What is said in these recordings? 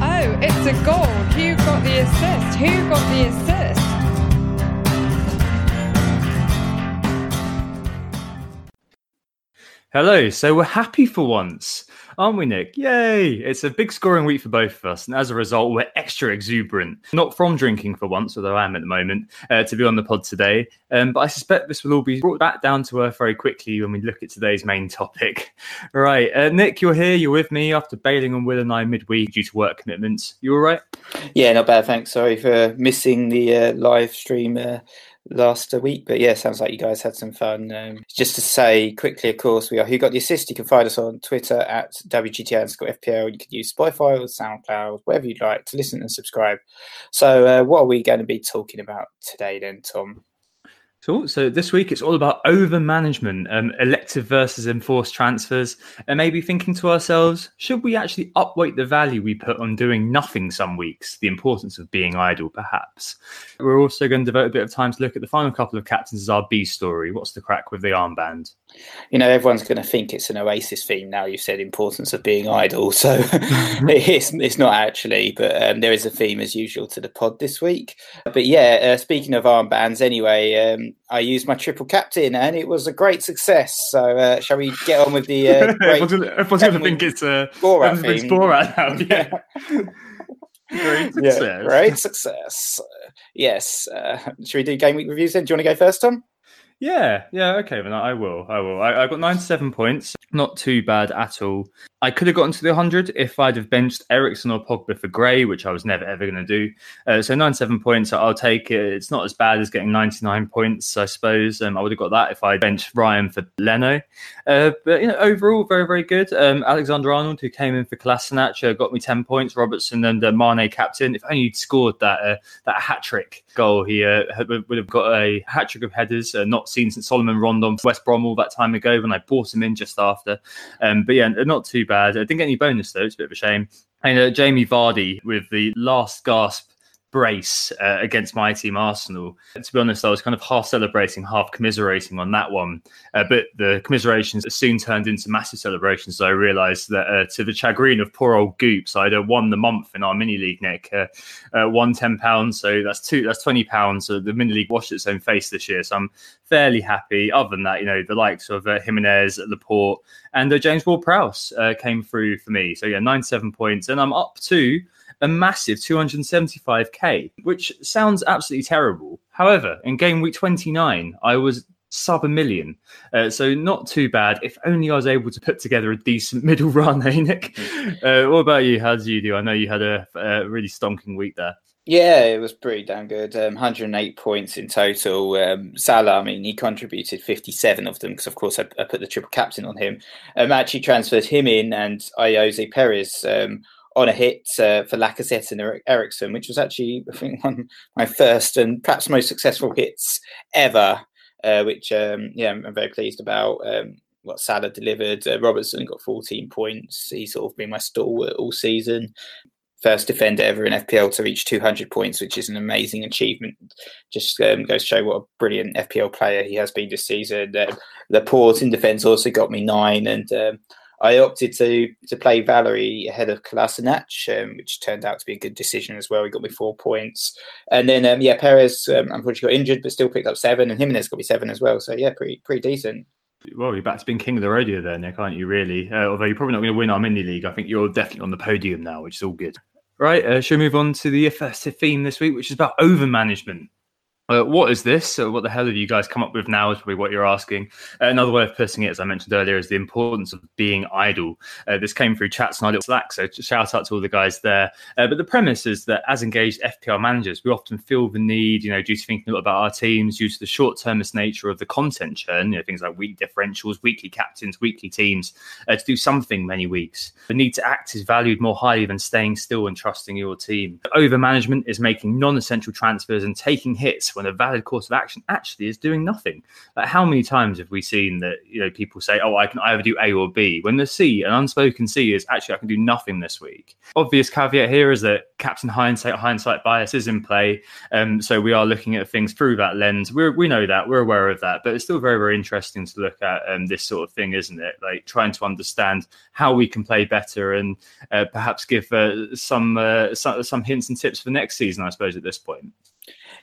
Oh, it's a goal. Who got the assist? Who got the assist? Hello. So we're happy for once, aren't we, Nick? Yay! It's a big scoring week for both of us, and as a result, we're extra exuberant. Not from drinking for once, although I am at the moment, uh, to be on the pod today. Um, but I suspect this will all be brought back down to earth very quickly when we look at today's main topic. Right, uh, Nick, you're here. You're with me after bailing on Will and I midweek due to work commitments. You all right? Yeah, not bad. Thanks. Sorry for missing the uh, live stream uh, last week. But yeah, sounds like you guys had some fun. Um, just to say quickly, of course, we are Who Got the Assist. You can find us on Twitter at WGTA underscore FPL. You can use Spotify or SoundCloud, wherever you'd like to listen and subscribe. So, uh, what are we going to be talking about today then, Tom? Cool. So this week it's all about over management, um, elective versus enforced transfers, and maybe thinking to ourselves, should we actually upweight the value we put on doing nothing some weeks? The importance of being idle, perhaps. We're also going to devote a bit of time to look at the final couple of captains as our B story. What's the crack with the armband? You know, everyone's going to think it's an Oasis theme now. You've said importance of being idle, so it's it's not actually, but um, there is a theme as usual to the pod this week. But yeah, uh, speaking of armbands, anyway. Um, I used my triple captain, and it was a great success. So, uh, shall we get on with the? Uh, everyone's going to think it's a Borat theme. Borat now. Yeah. great success. Yeah, great success. yes. Uh, should we do game week reviews then? Do you want to go first, Tom? Yeah, yeah, okay, then I will. I will. I, I got 97 points. Not too bad at all. I could have gotten to the 100 if I'd have benched Eriksen or Pogba for Gray, which I was never ever going to do. Uh, so 97 points, I'll take it. It's not as bad as getting 99 points, I suppose. Um, I would have got that if I benched Ryan for Leno. Uh, but you know, overall, very, very good. Um, Alexander Arnold, who came in for Kolasinac, uh, got me 10 points. Robertson and uh, Mane captain. If only he'd scored that uh, that hat trick goal, he uh, would have got a hat trick of headers, uh, not seen since Salomon Rondon for West Brom all that time ago when I bought him in just after. Um, but yeah, not too bad. I didn't get any bonus though. It's a bit of a shame. And uh, Jamie Vardy with the last gasp brace uh, against my team Arsenal. To be honest, I was kind of half celebrating, half commiserating on that one. Uh, but the commiserations soon turned into massive celebrations. So I realised that uh, to the chagrin of poor old Goops, I'd uh, won the month in our mini league, Nick. Uh, uh, won ten pounds, so that's two. That's twenty pounds. So the mini league washed its own face this year. So I'm fairly happy. Other than that, you know, the likes of uh, Jimenez, Laporte, and James Ward-Prowse came through for me. So yeah, nine seven points, and I'm up to a massive 275k, which sounds absolutely terrible. However, in game week 29, I was sub a million. Uh, so not too bad. If only I was able to put together a decent middle run, eh, Nick? Uh, what about you? How did you do? I know you had a, a really stonking week there. Yeah, it was pretty damn good. Um, 108 points in total. Um, Salah, I mean, he contributed 57 of them because, of course, I, I, put the triple captain on him. Um, actually transferred him in and Ayoze Perez um, on a hit uh, for Lacazette and Eriksen, which was actually, I think, one of my first and perhaps most successful hits ever, uh, which, um, yeah, I'm very pleased about. Um, what Salah delivered. Uh, Robertson got 14 points. He's sort of been my stalwart all season. First defender ever in FPL to reach 200 points, which is an amazing achievement. Just um, goes to show what a brilliant FPL player he has been this season. Uh, Laporte in defence also got me nine, and um, I opted to to play Valery ahead of Kolasinac, um, which turned out to be a good decision as well. He got me four points, and then um, yeah, Perez um, unfortunately got injured, but still picked up seven, and Jimenez got me seven as well. So yeah, pretty pretty decent. Well, you're back to being king of the rodeo there, Nick, aren't you, really? Uh, although you're probably not going to win our mini league. I think you're definitely on the podium now, which is all good. Right, uh, shall we move on to the first theme this week, which is about over management. Uh, what is this? So what the hell have you guys come up with now? Is probably what you're asking. Uh, another way of putting it, as I mentioned earlier, is the importance of being idle. Uh, this came through chats on our little Slack, so shout out to all the guys there. Uh, but the premise is that as engaged FPL managers, we often feel the need, you know, due to thinking a lot about our teams, due to the short-termist nature of the content churn, you know, things like week differentials, weekly captains, weekly teams, uh, to do something many weeks. The need to act is valued more highly than staying still and trusting your team. Over management is making non-essential transfers and taking hits when a valid course of action actually is doing nothing. Like how many times have we seen that you know people say, "Oh, I can either do A or B," when the C, an unspoken C, is actually I can do nothing this week. Obvious caveat here is that captain hindsight, hindsight bias is in play, um, so we are looking at things through that lens. we we know that we're aware of that, but it's still very very interesting to look at um, this sort of thing, isn't it? Like trying to understand how we can play better and uh, perhaps give uh, some, uh, some some hints and tips for next season. I suppose at this point.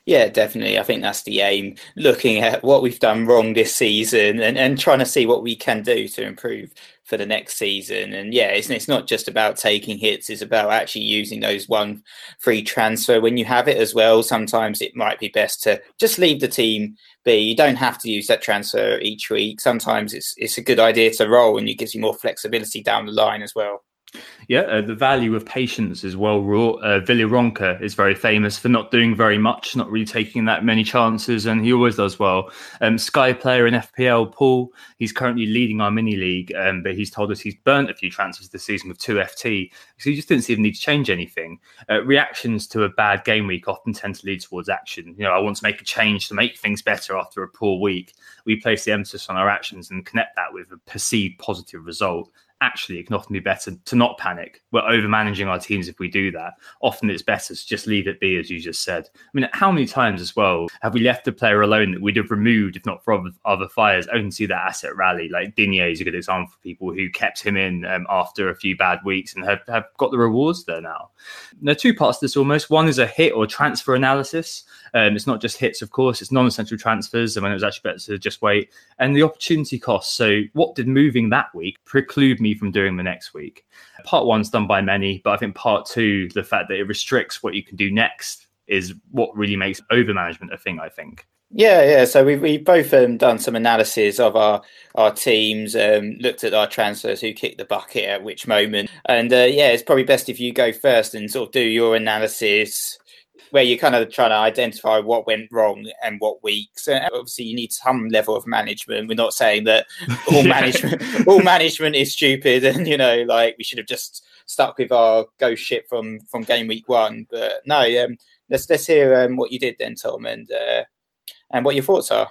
Yeah, definitely. I think that's the aim. Looking at what we've done wrong this season and, and trying to see what we can do to improve for the next season. And yeah, it's, it's not just about taking hits, it's about actually using those one free transfer when you have it as well. Sometimes it might be best to just leave the team be. You don't have to use that transfer each week. Sometimes it's it's a good idea to roll and it gives you more flexibility down the line as well. Yeah, uh, the value of patience is well wrought. Uh, Villieronka is very famous for not doing very much, not really taking that many chances, and he always does well. Um, Sky player in FPL, Paul, he's currently leading our mini league, um, but he's told us he's burnt a few transfers this season with two FT, so he just didn't even need to change anything. Uh, reactions to a bad game week often tend to lead towards action. You know, I want to make a change to make things better after a poor week. We place the emphasis on our actions and connect that with a perceived positive result actually it can often be better to not panic. We're over managing our teams if we do that. Often it's better to just leave it be, as you just said. I mean, how many times as well have we left a player alone that we'd have removed if not for other, other fires, only see that asset rally? Like Digne is a good example for people who kept him in um, after a few bad weeks and have, have got the rewards there now. There are two parts to this almost. One is a hit or transfer analysis. Um, it's not just hits, of course, it's non essential transfers. And when it was actually better to just wait. And the opportunity cost. So, what did moving that week preclude me from doing the next week? Part one's done by many, but I think part two, the fact that it restricts what you can do next, is what really makes over management a thing, I think. Yeah, yeah. So we've we both um, done some analysis of our our teams, um, looked at our transfers, who kicked the bucket at which moment, and uh, yeah, it's probably best if you go first and sort of do your analysis, where you're kind of trying to identify what went wrong and what weeks. And obviously, you need some level of management. We're not saying that all management all management is stupid, and you know, like we should have just stuck with our ghost ship from from game week one. But no, um, let's let's hear um, what you did then, Tom, and uh, and what your thoughts are.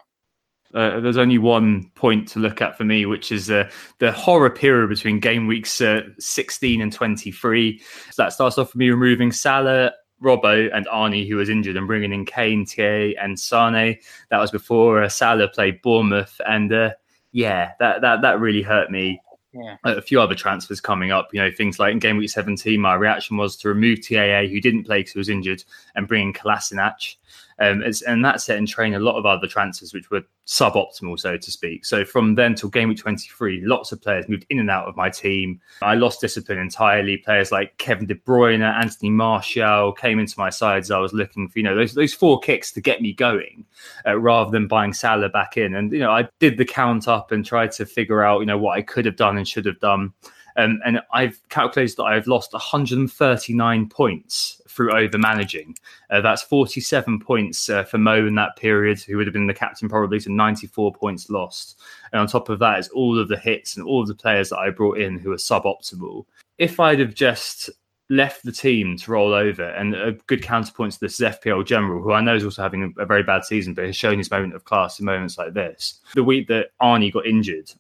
Uh, there's only one point to look at for me, which is uh, the horror period between game weeks uh, 16 and 23. So that starts off with me removing Salah Robbo and Arnie, who was injured, and bringing in Kane, Tie, and Sane. That was before uh, Salah played Bournemouth, and uh, yeah, that that that really hurt me. Yeah. A few other transfers coming up, you know, things like in game week 17, my reaction was to remove TAA, who didn't play because he was injured, and bring in Kolasinac. Um, and that set in train a lot of other transfers which were suboptimal, so to speak. So from then till game week 23, lots of players moved in and out of my team. I lost discipline entirely. Players like Kevin De Bruyne, Anthony Martial came into my sides. I was looking for, you know, those, those four kicks to get me going uh, rather than buying Salah back in. And, you know, I did the count up and tried to figure out, you know, what I could have done and should have done. Um, and I've calculated that I've lost 139 points through over managing. Uh, that's 47 points uh, for Mo in that period, who would have been the captain probably, to 94 points lost. And on top of that is all of the hits and all of the players that I brought in who are suboptimal. If I'd have just left the team to roll over. And a good counterpoint to this is FPL General, who I know is also having a, very bad season, but has shown his moment of class in moments like this. The week that Arnie got injured,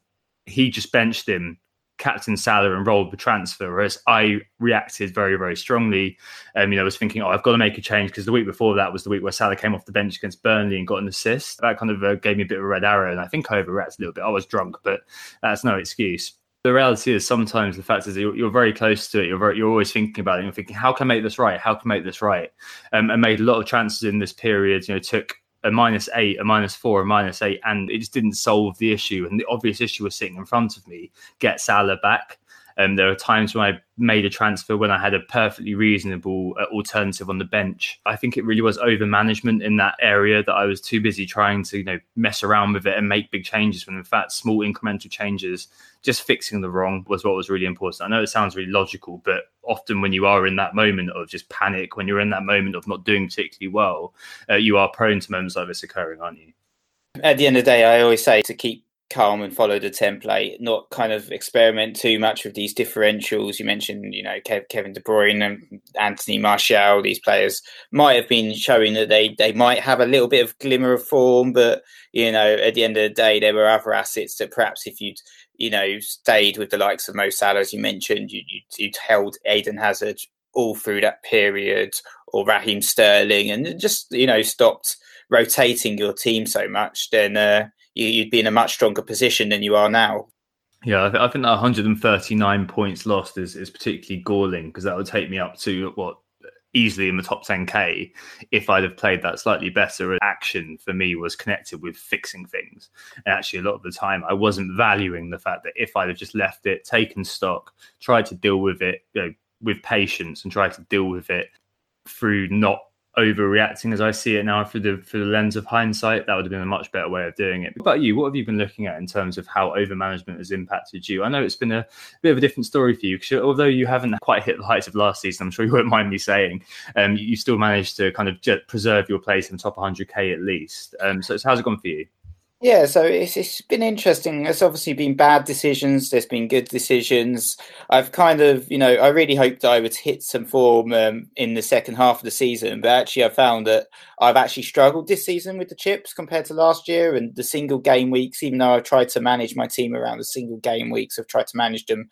he just benched him captain Salah and rolled the transfer, whereas I reacted very, very strongly. Um, you know, I was thinking, oh, I've got to make a change because the week before that was the week where Salah came off the bench against Burnley and got an assist. That kind of uh, gave me a bit of a red arrow, and I think I overreacted a little bit. I was drunk, but that's no excuse. The reality is sometimes the fact is you're, you're very close to it. You're very, you're always thinking about it. You're thinking, how can I make this right? How can I make this right? Um, and made a lot of chances in this period. You know, took a minus eight, a minus four, a minus eight, and it just didn't solve the issue. And the obvious issue was sitting in front of me: get Salah back. Um, there were times when I made a transfer when I had a perfectly reasonable uh, alternative on the bench. I think it really was over management in that area that I was too busy trying to you know mess around with it and make big changes. When in fact, small incremental changes, just fixing the wrong was what was really important. I know it sounds really logical, but often when you are in that moment of just panic, when you're in that moment of not doing particularly well, uh, you are prone to moments like this occurring, aren't you? At the end of the day, I always say to keep calm and follow the template, not kind of experiment too much with these differentials. You mentioned, you know, Kevin De Bruyne and Anthony Martial. These players might have been showing that they they might have a little bit of glimmer of form, but you know, at the end of the day, there were other assets that perhaps if you'd you know stayed with the likes of Mo Salah, as you mentioned, you, you you'd held Eden Hazard all through that period, or Raheem Sterling, and just you know stopped rotating your team so much, then. Uh, you, would be in a much stronger position than you are now. Yeah, I, th- I think that 139 points lost is, is particularly galling because that would take me up to what easily in the top 10k if I'd have played that slightly better. Action for me was connected with fixing things, and actually a lot of the time I wasn't valuing the fact that if I'd have just left it, taken stock, tried to deal with it you know, with patience, and tried to deal with it through not overreacting as I see it now through the through the lens of hindsight, that would have been a much better way of doing it. But about you, what have you been looking at in terms of how overmanagement has impacted you? I know it's been a bit of a different story for you because although you haven't quite hit the heights of last season, I'm sure you won't mind me saying, um, you still managed to kind of preserve your place in the top 100k at least. Um, so, so how's it gone for you? Yeah, so it's, it's been interesting. There's obviously been bad decisions. There's been good decisions. I've kind of, you know, I really hoped I would hit some form um, in the second half of the season, but actually, I found that I've actually struggled this season with the chips compared to last year and the single game weeks. Even though I've tried to manage my team around the single game weeks, I've tried to manage them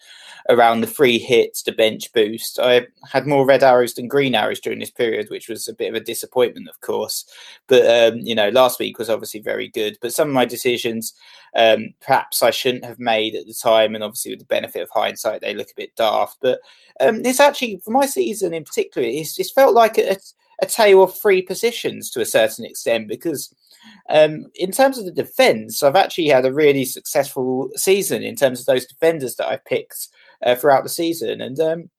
around the free hits, the bench boost. I had more red arrows than green arrows during this period, which was a bit of a disappointment, of course. But um, you know, last week was obviously very good. But some of my decisions, um, perhaps I shouldn't have made at the time, and obviously with the benefit of hindsight, they look a bit daft. But um, it's actually for my season in particular, it's, it's felt like a, a tale of three positions to a certain extent because. Um, in terms of the defence, I've actually had a really successful season in terms of those defenders that I've picked uh, throughout the season. And um,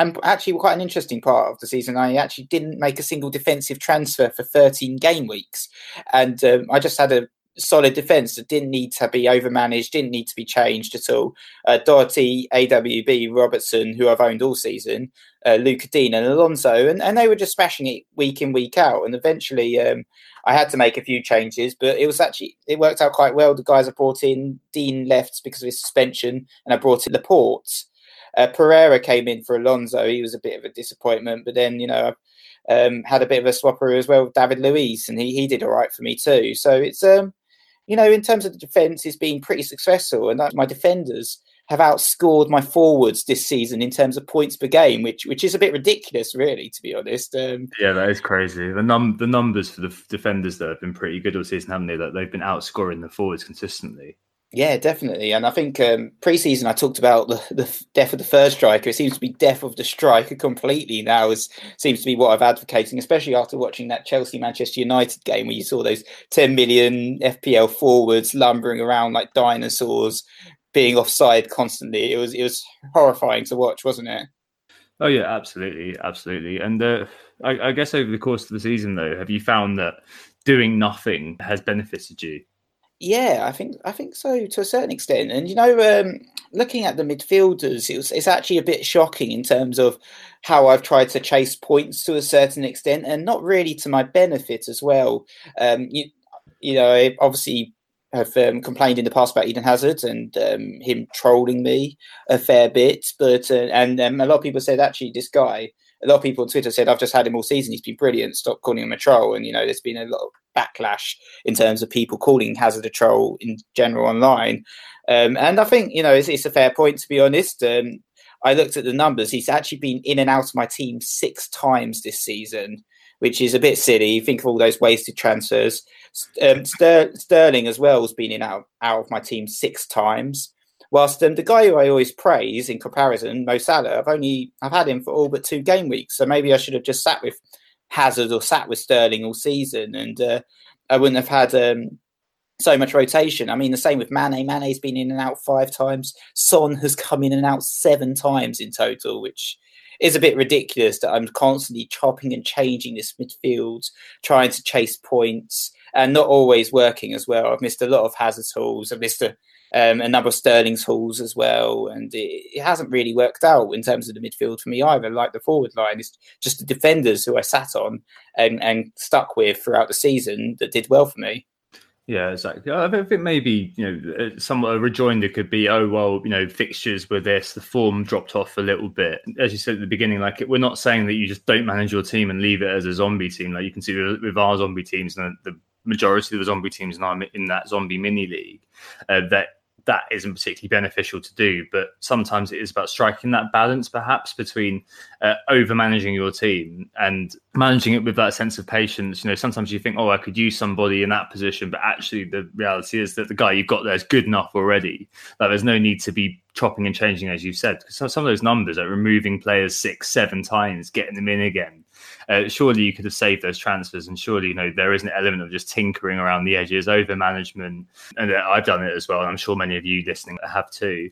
and actually, quite an interesting part of the season, I actually didn't make a single defensive transfer for 13 game weeks. And um, I just had a solid defence that didn't need to be overmanaged, didn't need to be changed at all. Uh, Doherty, AWB, Robertson, who I've owned all season, uh, Lucas Digne, and Alonso, and, and they were just smashing it week in, week out. And eventually, um, I had to make a few changes, but it was actually it worked out quite well. The guys I brought in, Digne left because of his suspension, and I brought in Laporte. Uh, Pereira came in for Alonso. He was a bit of a disappointment, but then you know um, had a bit of a swapper as well with David Luiz, and he he did all right for me too. So it's um you know in terms of the defence, is being pretty successful, and my defenders have outscored my forwards this season in terms of points per game, which which is a bit ridiculous, really, to be honest. Um, yeah, that is crazy. The num the numbers for the defenders though have been pretty good all season, haven't they? That they've been outscoring the forwards consistently. Yeah, definitely. And I think um, preseason I talked about the, the death of the third striker. It seems to be death of the striker completely now. Is seems to be what I'm advocating, especially after watching that Chelsea Manchester United game where you saw those 10 million FPL forwards lumbering around like dinosaurs, being offside constantly. It was it was horrifying to watch, wasn't it? Oh yeah, absolutely, absolutely. And uh, I, I, guess over the course of the season, though, have you found that doing nothing has benefited you? Yeah, I think I think so to a certain extent. And you know, um, looking at the midfielders, it was, it's actually a bit shocking in terms of how I've tried to chase points to a certain extent, and not really to my benefit as well. Um, you, you know, I obviously have um, complained in the past about Eden Hazard and um, him trolling me a fair bit. But uh, and um, a lot of people said actually this guy. A lot of people on Twitter said I've just had him all season. He's been brilliant. Stop calling him a troll. And you know, there's been a lot of backlash in terms of people calling Hazard a troll in general online. Um, and I think you know it's, it's, a fair point to be honest. Um, I looked at the numbers. He's actually been in and out of my team six times this season, which is a bit silly. Think of all those wasted transfers. Um, Ster- Sterling as well has been in out, out of my team six times. Whilst um, the guy who I always praise in comparison, Mo Salah, I've only I've had him for all but two game weeks. So maybe I should have just sat with Hazard or sat with Sterling all season. And uh, I wouldn't have had um, so much rotation. I mean, the same with Mane. Mane's been in and out five times. Son has come in and out seven times in total, which is a bit ridiculous that I'm constantly chopping and changing this midfield, trying to chase points, and not always working as well. I've missed a lot of Hazard's hauls. I've missed a, um, a number of Sterling's hauls as well, and it, it, hasn't really worked out in terms of the midfield for me either. Like the forward line, it's just the defenders who I sat on and, and stuck with throughout the season that did well for me. Yeah, exactly. I think maybe you know, uh, some a rejoinder could be, oh well, you know, fixtures were this, the form dropped off a little bit. As you said at the beginning, like we're not saying that you just don't manage your team and leave it as a zombie team. Like you can see with our zombie teams and the majority of the zombie teams our, in that zombie mini league, uh, that that isn't particularly beneficial to do. But sometimes it is about striking that balance, perhaps between uh, over managing your team and managing it with that sense of patience. You know, sometimes you think, oh, I could use somebody in that position, but actually the reality is that the guy you've got there is good enough already. That there's no need to be chopping and changing, as you said. Because some of those numbers, like removing players six, seven times, getting them in again, uh, surely you could have saved those transfers, and surely you know there is an element of just tinkering around the edges, over management, and uh, I've done it as well. And I'm sure many of you listening have too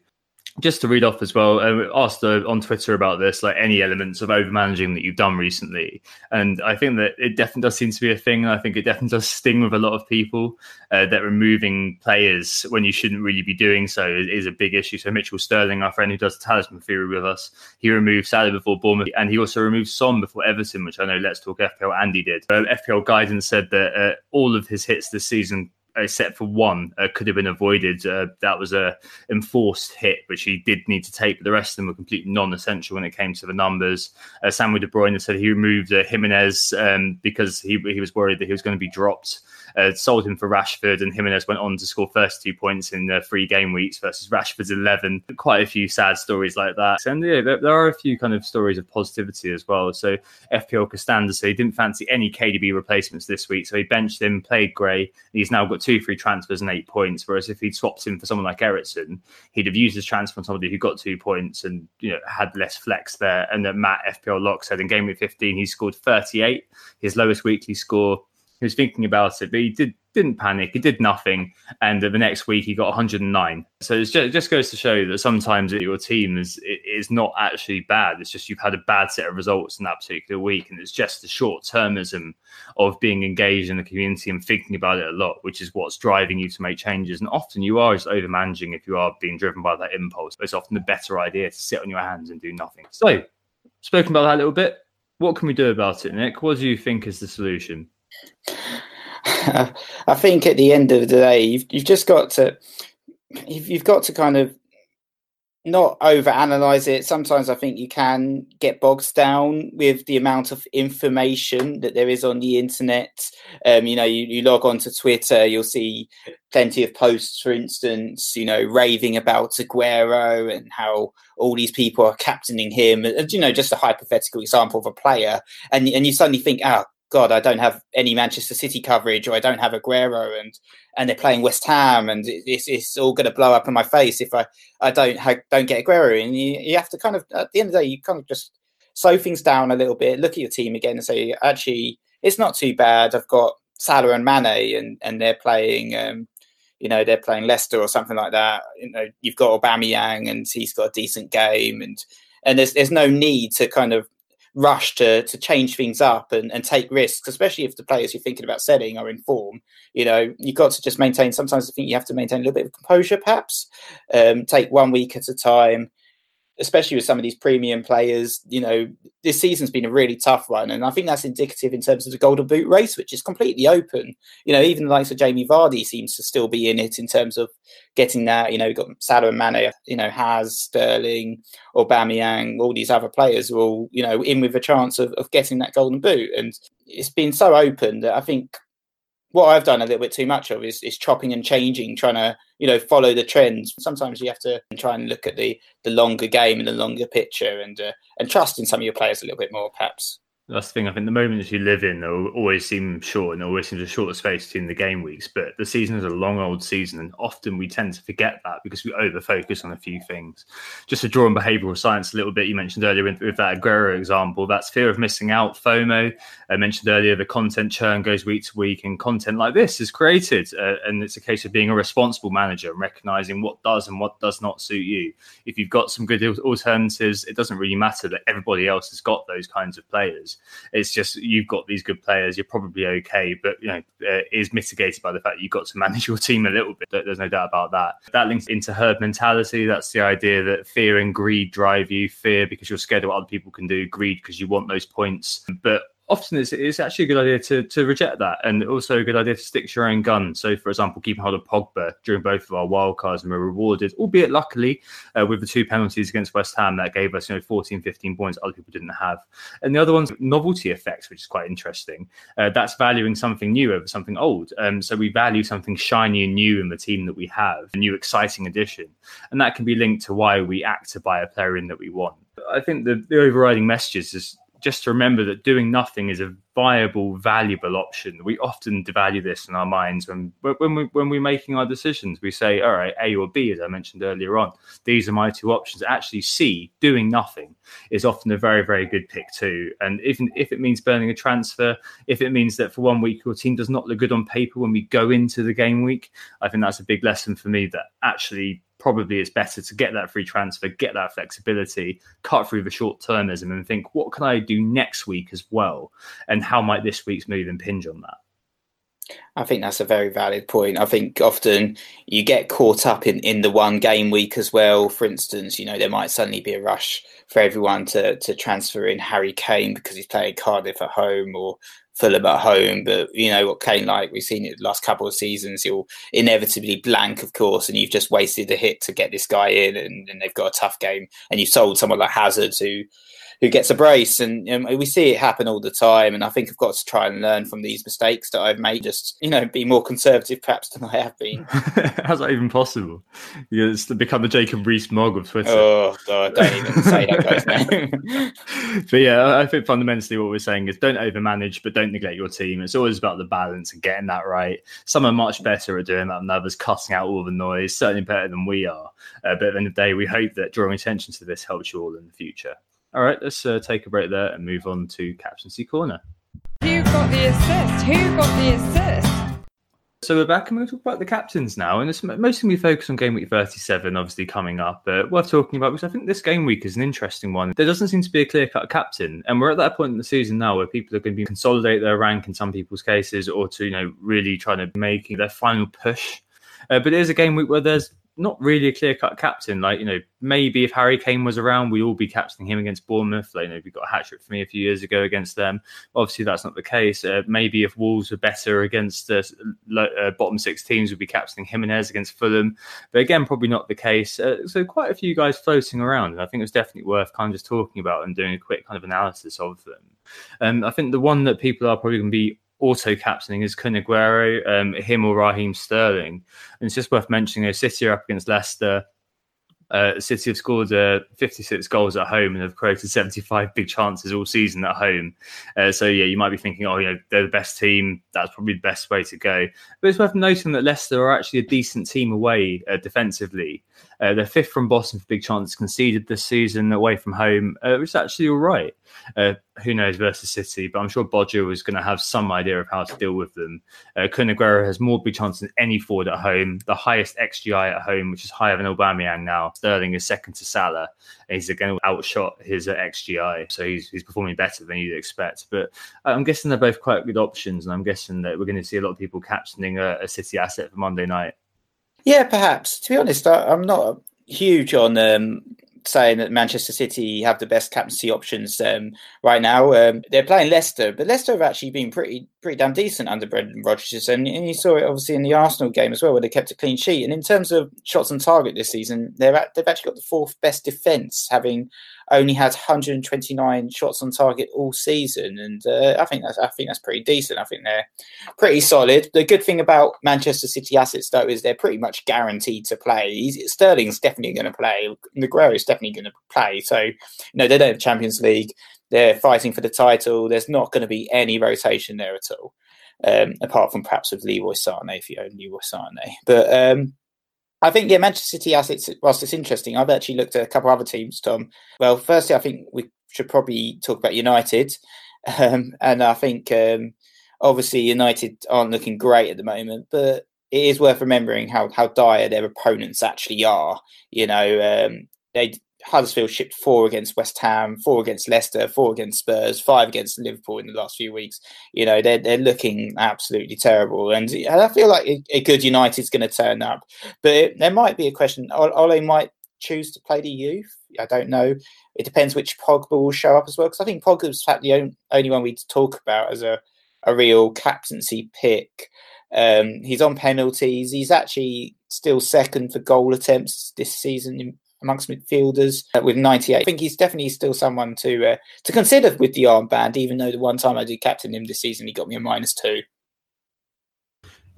just to read off as well, uh, asked uh, on Twitter about this, like any elements of over managing that you've done recently. And I think that it definitely does seem to be a thing. And I think it definitely does sting with a lot of people uh, that removing players when you shouldn't really be doing so is, is, a big issue. So Mitchell Sterling, our friend who does the talisman theory with us, he removed Salah before Bournemouth and he also removed Son before Everton, which I know Let's Talk FPL Andy did. Uh, FPL Guidance said that uh, all of his hits this season except for one, uh, could have been avoided. Uh, that was a enforced hit, which he did need to take, but the rest of them were completely non-essential when it came to the numbers. Uh, Samuel De Bruyne said he removed uh, Jimenez um, because he he was worried that he was going to be dropped uh, sold him for Rashford, and Jimenez went on to score 32 points in the three game weeks versus Rashford's 11. Quite a few sad stories like that. And yeah, there, there are a few kind of stories of positivity as well. So FPL Costanza, so he didn't fancy any KDB replacements this week, so he benched him, played Gray. He's now got two free transfers and eight points. Whereas if he'd swapped him for someone like Eriksen, he'd have used his transfer on somebody who got two points and you know had less flex there. And then Matt FPL Lock said in game week 15 he scored 38, his lowest weekly score he was thinking about it, but he did didn't panic. He did nothing, and the next week he got 109. So just, it just goes to show that sometimes your team is is not actually bad. It's just you've had a bad set of results in that particular week, and it's just the short termism of being engaged in the community and thinking about it a lot, which is what's driving you to make changes. And often you are just over managing if you are being driven by that impulse. It's often the better idea to sit on your hands and do nothing. So, spoken about that a little bit. What can we do about it, Nick? What do you think is the solution? I think at the end of the day, you've, you've just got to you've, got to kind of not over analyze it. Sometimes I think you can get bogged down with the amount of information that there is on the internet. Um, you know, you, you log on to Twitter, you'll see plenty of posts, for instance, you know, raving about Aguero and how all these people are captaining him. You know, just a hypothetical example of a player. And, and you suddenly think, oh, God, I don't have any Manchester City coverage, or I don't have Aguero, and and they're playing West Ham, and it's, it's all going to blow up in my face if I, I don't ha- don't get Aguero. And you, you have to kind of at the end of the day, you kind of just slow things down a little bit, look at your team again, and say, actually, it's not too bad. I've got Salah and Mane, and and they're playing, um, you know, they're playing Leicester or something like that. You know, you've got Aubameyang, and he's got a decent game, and and there's there's no need to kind of rush to to change things up and, and take risks, especially if the players you're thinking about setting are in form. You know, you've got to just maintain. Sometimes I think you have to maintain a little bit of composure, perhaps. Um, take one week at a time especially with some of these premium players, you know, this season's been a really tough one. And I think that's indicative in terms of the Golden Boot race, which is completely open. You know, even the likes of Jamie Vardy seems to still be in it in terms of getting that. You know, got Salah and Mane, you know, Has, Sterling, or Aubameyang, all these other players are all, you know, in with a chance of, of getting that Golden Boot. And it's been so open that I think what I've done a little bit too much of is, is chopping and changing, trying to you know follow the trends. Sometimes you have to try and look at the the longer game and the longer picture, and uh, and trust in some of your players a little bit more, perhaps. That's the thing. I think the moments you live in always seem short, and always seems a shorter space between the game weeks. But the season is a long old season, and often we tend to forget that because we over focus on a few things. Just to draw on behavioural science a little bit, you mentioned earlier with, with that Aguero example, that's fear of missing out, FOMO. I mentioned earlier the content churn goes week to week, and content like this is created, uh, and it's a case of being a responsible manager and recognising what does and what does not suit you. If you've got some good alternatives, it doesn't really matter that everybody else has got those kinds of players it's just you've got these good players, you're probably okay, but you know uh, is mitigated by the fact you've got to manage your team a little bit. There's no doubt about that. That links into herd mentality. That's the idea that fear and greed drive you. Fear because you're scared of what other people can do. Greed because you want those points. But often it's, it's actually a good idea to, to reject that and also a good idea to stick to your own gun. So, for example, keeping hold of Pogba during both of our wildcards and we're rewarded, albeit luckily uh, with the two penalties against West Ham that gave us, you know, 14, 15 points other people didn't have. And the other one's novelty effects, which is quite interesting. Uh, that's valuing something new over something old. Um, so we value something shiny and new in the team that we have, a new exciting addition. And that can be linked to why we act to buy a player in that we want. I think the, the overriding message is just to remember that doing nothing is a viable, valuable option. We often devalue this in our minds when when we when we're making our decisions. We say, "All right, A or B," as I mentioned earlier on. These are my two options. Actually, C, doing nothing, is often a very very good pick too. And even if it means burning a transfer, if it means that for one week your team does not look good on paper when we go into the game week, I think that's a big lesson for me. That actually probably it's better to get that free transfer, get that flexibility, cut through the short termism, and think, what can I do next week as well? And how might this week's move impinge on that? I think that's a very valid point. I think often you get caught up in, in the one game week as well. For instance, you know, there might suddenly be a rush for everyone to, to transfer in Harry Kane because he's playing Cardiff at home or Fulham at home. But you know what Kane like, we've seen it the last couple of seasons. He'll inevitably blank, of course, and you've just wasted a hit to get this guy in, and, and they've got a tough game. And you've sold someone like Hazard who who gets a brace. And um, we see it happen all the time. And I think I've got to try and learn from these mistakes that I've made. Just you know, be more conservative perhaps than I have been. How's that even possible? You it's become the Jacob Rees-Mogg of Twitter. Oh God, don't even say that guy's name. but yeah, I think fundamentally what we're saying is don't overmanage, but don't neglect your team. It's always about the balance and getting that right. Some are much better at doing that than others, cutting out all the noise. Certainly better than we are. Uh, but at the end of the day, we hope that drawing attention to this helps you all in the future. All right, let's uh, take a break there and move on to Captaincy Corner. Who got the assist? Who got the assist? So we're back and we're talk about the captains now, and it's mostly we focus on game week 37, obviously coming up. But worth talking about because I think this game week is an interesting one. There doesn't seem to be a clear cut captain, and we're at that point in the season now where people are going to be consolidate their rank in some people's cases, or to you know really trying to make their final push. Uh, but it is a game week where there's not really a clear cut captain. Like, you know, maybe if Harry Kane was around, we'd all be captaining him against Bournemouth. Like, you know, we got a hat trick for me a few years ago against them. Obviously, that's not the case. Uh, maybe if Wolves were better against uh, uh, bottom six teams, we'd be captaining Jimenez against Fulham. But again, probably not the case. Uh, so, quite a few guys floating around. And I think it was definitely worth kind of just talking about and doing a quick kind of analysis of them. Um, I think the one that people are probably going to be auto captaining is Kun Aguero, um, him or Raheem Sterling. And it's just worth mentioning, City are up against Leicester. Uh, City have scored uh, 56 goals at home and have created 75 big chances all season at home. Uh, so yeah, you might be thinking, oh, you know, they're the best team. That's probably the best way to go. But it's worth noting that Leicester are actually a decent team away uh, defensively. Uh, they're fifth from Boston for big chances conceded this season away from home, uh, is actually all right. Uh, who knows versus City, but I'm sure Rodgers was going to have some idea of how to deal with them. Uh, Kun Aguero has more big chances than any forward at home, the highest XGI at home, which is higher than Aubameyang now. Sterling is second to Salah, and he's again outshot his uh, XGI, so he's, he's performing better than you'd expect. But uh, I'm guessing they're both quite good options, and I'm guessing that we're going to see a lot of people captioning a, a City asset for Monday night. Yeah, perhaps. To be honest, I, am not huge on um, saying that Manchester City have the best captaincy options um, right now. Um, they're playing Leicester, but Leicester have actually been pretty pretty damn decent under Brendan Rodgers, and, and, you saw it obviously in the Arsenal game as well, where they kept a clean sheet. And in terms of shots on target this season, they're at, they've actually got the fourth best defence, having only had 129 shots on target all season, and uh, I think that's I think that's pretty decent. I think they're pretty solid. The good thing about Manchester City assets though is they're pretty much guaranteed to play. Sterling's definitely going to play. Negreira is definitely going to play. So you know they don't have Champions League. They're fighting for the title. There's not going to be any rotation there at all. Um, apart from perhaps with Leroy Sane if you own Leroy Sane. But um, I think yeah, Manchester City assets. Whilst it's interesting, I've actually looked at a couple other teams. Tom. Well, firstly, I think we should probably talk about United, um, and I think um, obviously United aren't looking great at the moment, but it is worth remembering how how dire their opponents actually are. You know, um, they Huddersfield shipped four against West Ham, four against Leicester, four against Spurs, five against Liverpool in the last few weeks. You know, they're, they're looking absolutely terrible. And I feel like a, good United's going to turn up. But it, there might be a question. Ole might choose to play the youth. I don't know. It depends which Pogba will show up as well. Because I think Pogba's fact the only, only one we talk about as a, a real captaincy pick. Um, he's on penalties. He's actually still second for goal attempts this season amongst midfielders uh, with 98. I think he's definitely still someone to uh, to consider with the armband, even though the one time I did captain him this season, he got me a minus two.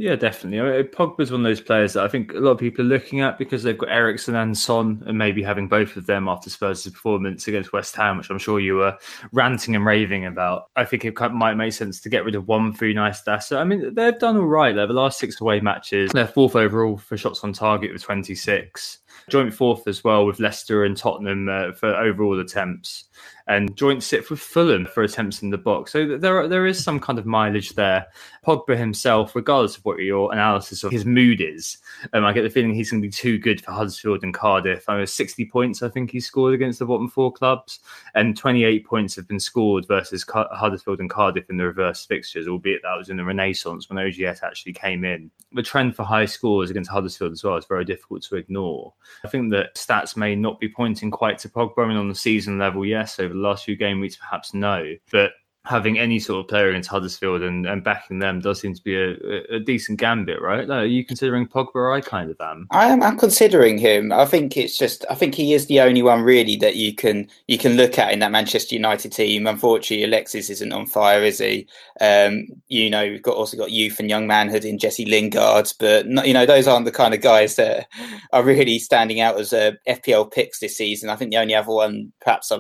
Yeah, definitely. I mean, Pogba's one of those players that I think a lot of people are looking at because they've got Eriksen and Son, and maybe having both of them after Spurs' performance against West Ham, which I'm sure you were ranting and raving about. I think it might make sense to get rid of one for nice asset. I mean, they've done all right. They're the last six away matches. They're fourth overall for shots on target with 26 joint fourth as well with Leicester and Tottenham uh, for overall attempts and joint sixth with Fulham for attempts in the box. So there there is some kind of mileage there. Pogba himself, regardless of what your analysis of his mood is, um, I get the feeling he's going to be too good for Huddersfield and Cardiff. I mean, 60 points I think he scored against the bottom four clubs, and 28 points have been scored versus Huddersfield and Cardiff in the reverse fixtures, albeit that was in the Renaissance when OGS actually came in. The trend for high scores against Huddersfield as well is very difficult to ignore. I think that stats may not be pointing quite to Pogba. Mean, on the season level, yes, over the last few game weeks, perhaps no. But having any sort of player against Huddersfield and, and backing them does seem to be a, a decent gambit, right? Like, are you considering Pogba? I kind of am. I am. I'm considering him. I think it's just. I think he is the only one really that you can you can look at in that Manchester United team. Unfortunately, Alexis isn't on fire, is he? Um, you know, we've got also got youth and young manhood in Jesse Lingard, but not, you know those aren't the kind of guys that are really standing out as uh, FPL picks this season. I think the only other one, perhaps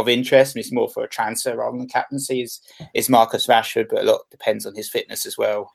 of interest, and it's more for a transfer rather than captaincy, is, is Marcus Rashford, but a lot depends on his fitness as well.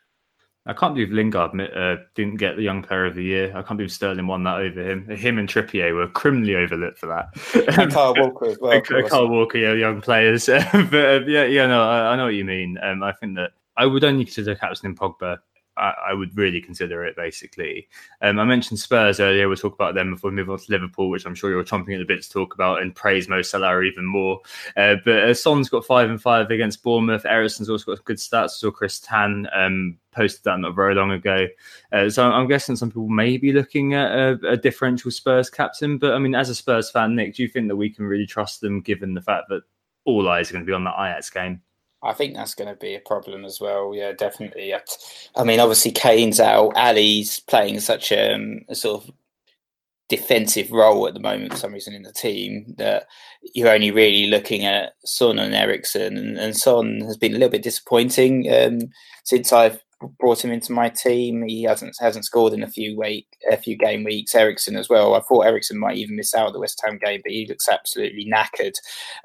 I can't believe Lingard uh, didn't get the Young Player of the Year. I can't believe Sterling won that over him. Him and Trippier were criminally overlooked for that. And Kyle Walker as well. Kyle Walker, yeah, young players. but uh, yeah, yeah, no, I, I, know what you mean. Um, I think that I would only consider captaining Pogba I, I, would really consider it basically. Um, I mentioned Spurs earlier. We'll talk about them before we move on to Liverpool, which I'm sure you're chomping at the bit to talk about and praise Mo Salah even more. Uh, but uh, Son's got five and five against Bournemouth. Eriksen's also got good stats. So Chris Tan um, posted that not very long ago. Uh, so I'm guessing some people may be looking at a, a, differential Spurs captain. But I mean, as a Spurs fan, Nick, do you think that we can really trust them given the fact that all eyes are going to be on the Ajax game? I think that's going to be a problem as well. Yeah, definitely. I mean, obviously, Kane's out. Alli's playing such um, a sort of defensive role at the moment for some reason in the team that you're only really looking at Son and Eriksen. And, and Son has been a little bit disappointing um, since I've brought him into my team. He hasn't hasn't scored in a few week a few game weeks. Eriksen as well. I thought Eriksen might even miss out the West Ham game, but he looks absolutely knackered.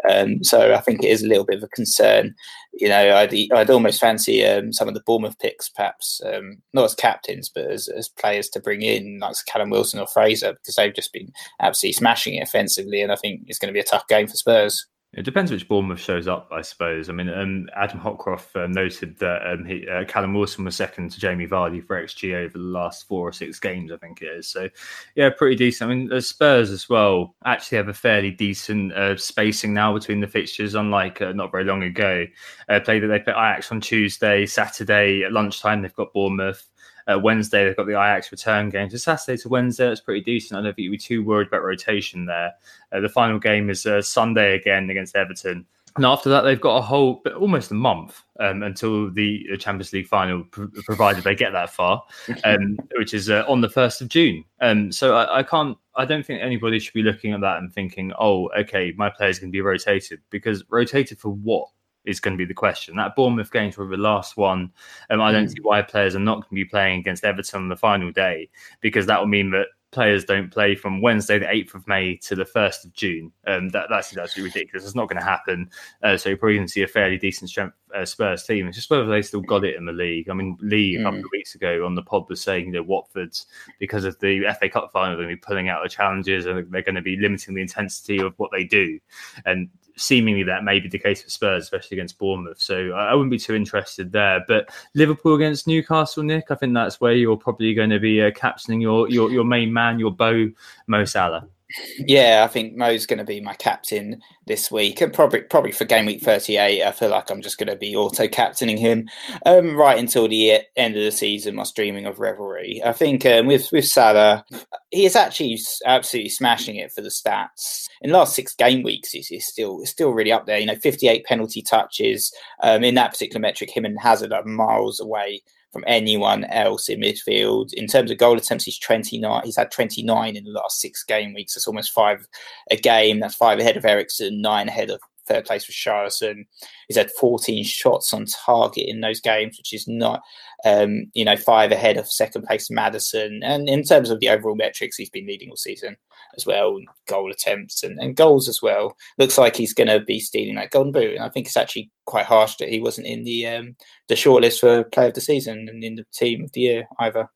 Um, so I think it is a little bit of a concern. You know, I'd I'd almost fancy um, some of the Bournemouth picks, perhaps um, not as captains, but as, as players to bring in, like Callum Wilson or Fraser, because they've just been absolutely smashing it offensively, and I think it's going to be a tough game for Spurs. It depends which Bournemouth shows up, I suppose. I mean, um, Adam Hotcroft uh, noted that um, he, uh, Callum Wilson was second to Jamie Vardy for XG over the last four or six games, I think it is. So, yeah, pretty decent. I mean, the Spurs as well actually have a fairly decent uh, spacing now between the fixtures, unlike uh, not very long ago. Uh, play that they play Ajax on Tuesday, Saturday at lunchtime, they've got Bournemouth. Uh, Wednesday, they've got the Ajax return game. So Saturday to Wednesday, that's pretty decent. I don't think you'd be too worried about rotation there. Uh, the final game is uh, Sunday again against Everton. And after that, they've got a whole, but almost a month um, until the Champions League final, pr- provided they get that far, um, which is uh, on the first of June. Um, so I, I, can't, I don't think anybody should be looking at that and thinking, "Oh, okay, my players can be rotated," because rotated for what is going to be the question. That Bournemouth game for the last one, um, I don't mm. see why players are not going to be playing against Everton on the final day because that will mean that players don't play from Wednesday, the 8th of May to the 1st of June. Um, that, that's absolutely ridiculous. It's not going to happen. Uh, so you're probably going to see a fairly decent strength, uh, Spurs team. It's just whether they still got it in the league. I mean, Lee, a couple mm. of weeks ago on the pod, was saying, you know, Watford's, because of the FA Cup final, they're going to be pulling out the challenges and they're going to be limiting the intensity of what they do. And seemingly that may be the case for Spurs, especially against Bournemouth. So I wouldn't be too interested there. But Liverpool against Newcastle, Nick, I think that's where you're probably going to be uh, your, your your main man, your bow, Mo Salah. Yeah, I think Mo's going to be my captain this week, and probably probably for game week thirty eight. I feel like I'm just going to be auto captaining him um, right until the end of the season. My streaming of revelry. I think um, with with Salah, he is actually absolutely smashing it for the stats. In the last six game weeks, he's, he's still still really up there. You know, fifty eight penalty touches um, in that particular metric. Him and Hazard are miles away from anyone else in midfield. In terms of goal attempts, he's 29. He's had 29 in the last six game weeks. That's almost five a game. That's five ahead of Eriksen, nine ahead of third place for Richarlison. He's had 14 shots on target in those games, which is not, um, you know, five ahead of second place Maddison. And in terms of the overall metrics, he's been leading all season as well, goal attempts and, and goals as well. Looks like he's going to be stealing that golden boot. And I think it's actually quite harsh that he wasn't in the um, the shortlist for player of the season and in the team of the year either.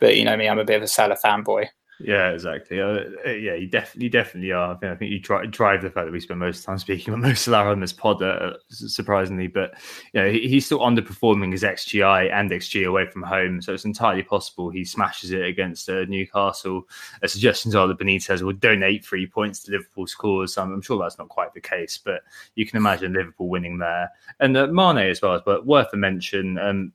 But you know me, I'm a bit of a Salah fanboy. Yeah, exactly. Uh, uh, yeah, you definitely, definitely are. I think, I think you try, drive the fact that we spend most time speaking about most Salah on this pod, uh, surprisingly. But you know, he, he's still underperforming his XGI and XG away from home, so it's entirely possible he smashes it against uh, Newcastle. A suggestions are that Benitez will donate three points to Liverpool scores. I'm, I'm, sure that's not quite the case, but you can imagine Liverpool winning there, and uh, Mane as well. But worth a mention. Um,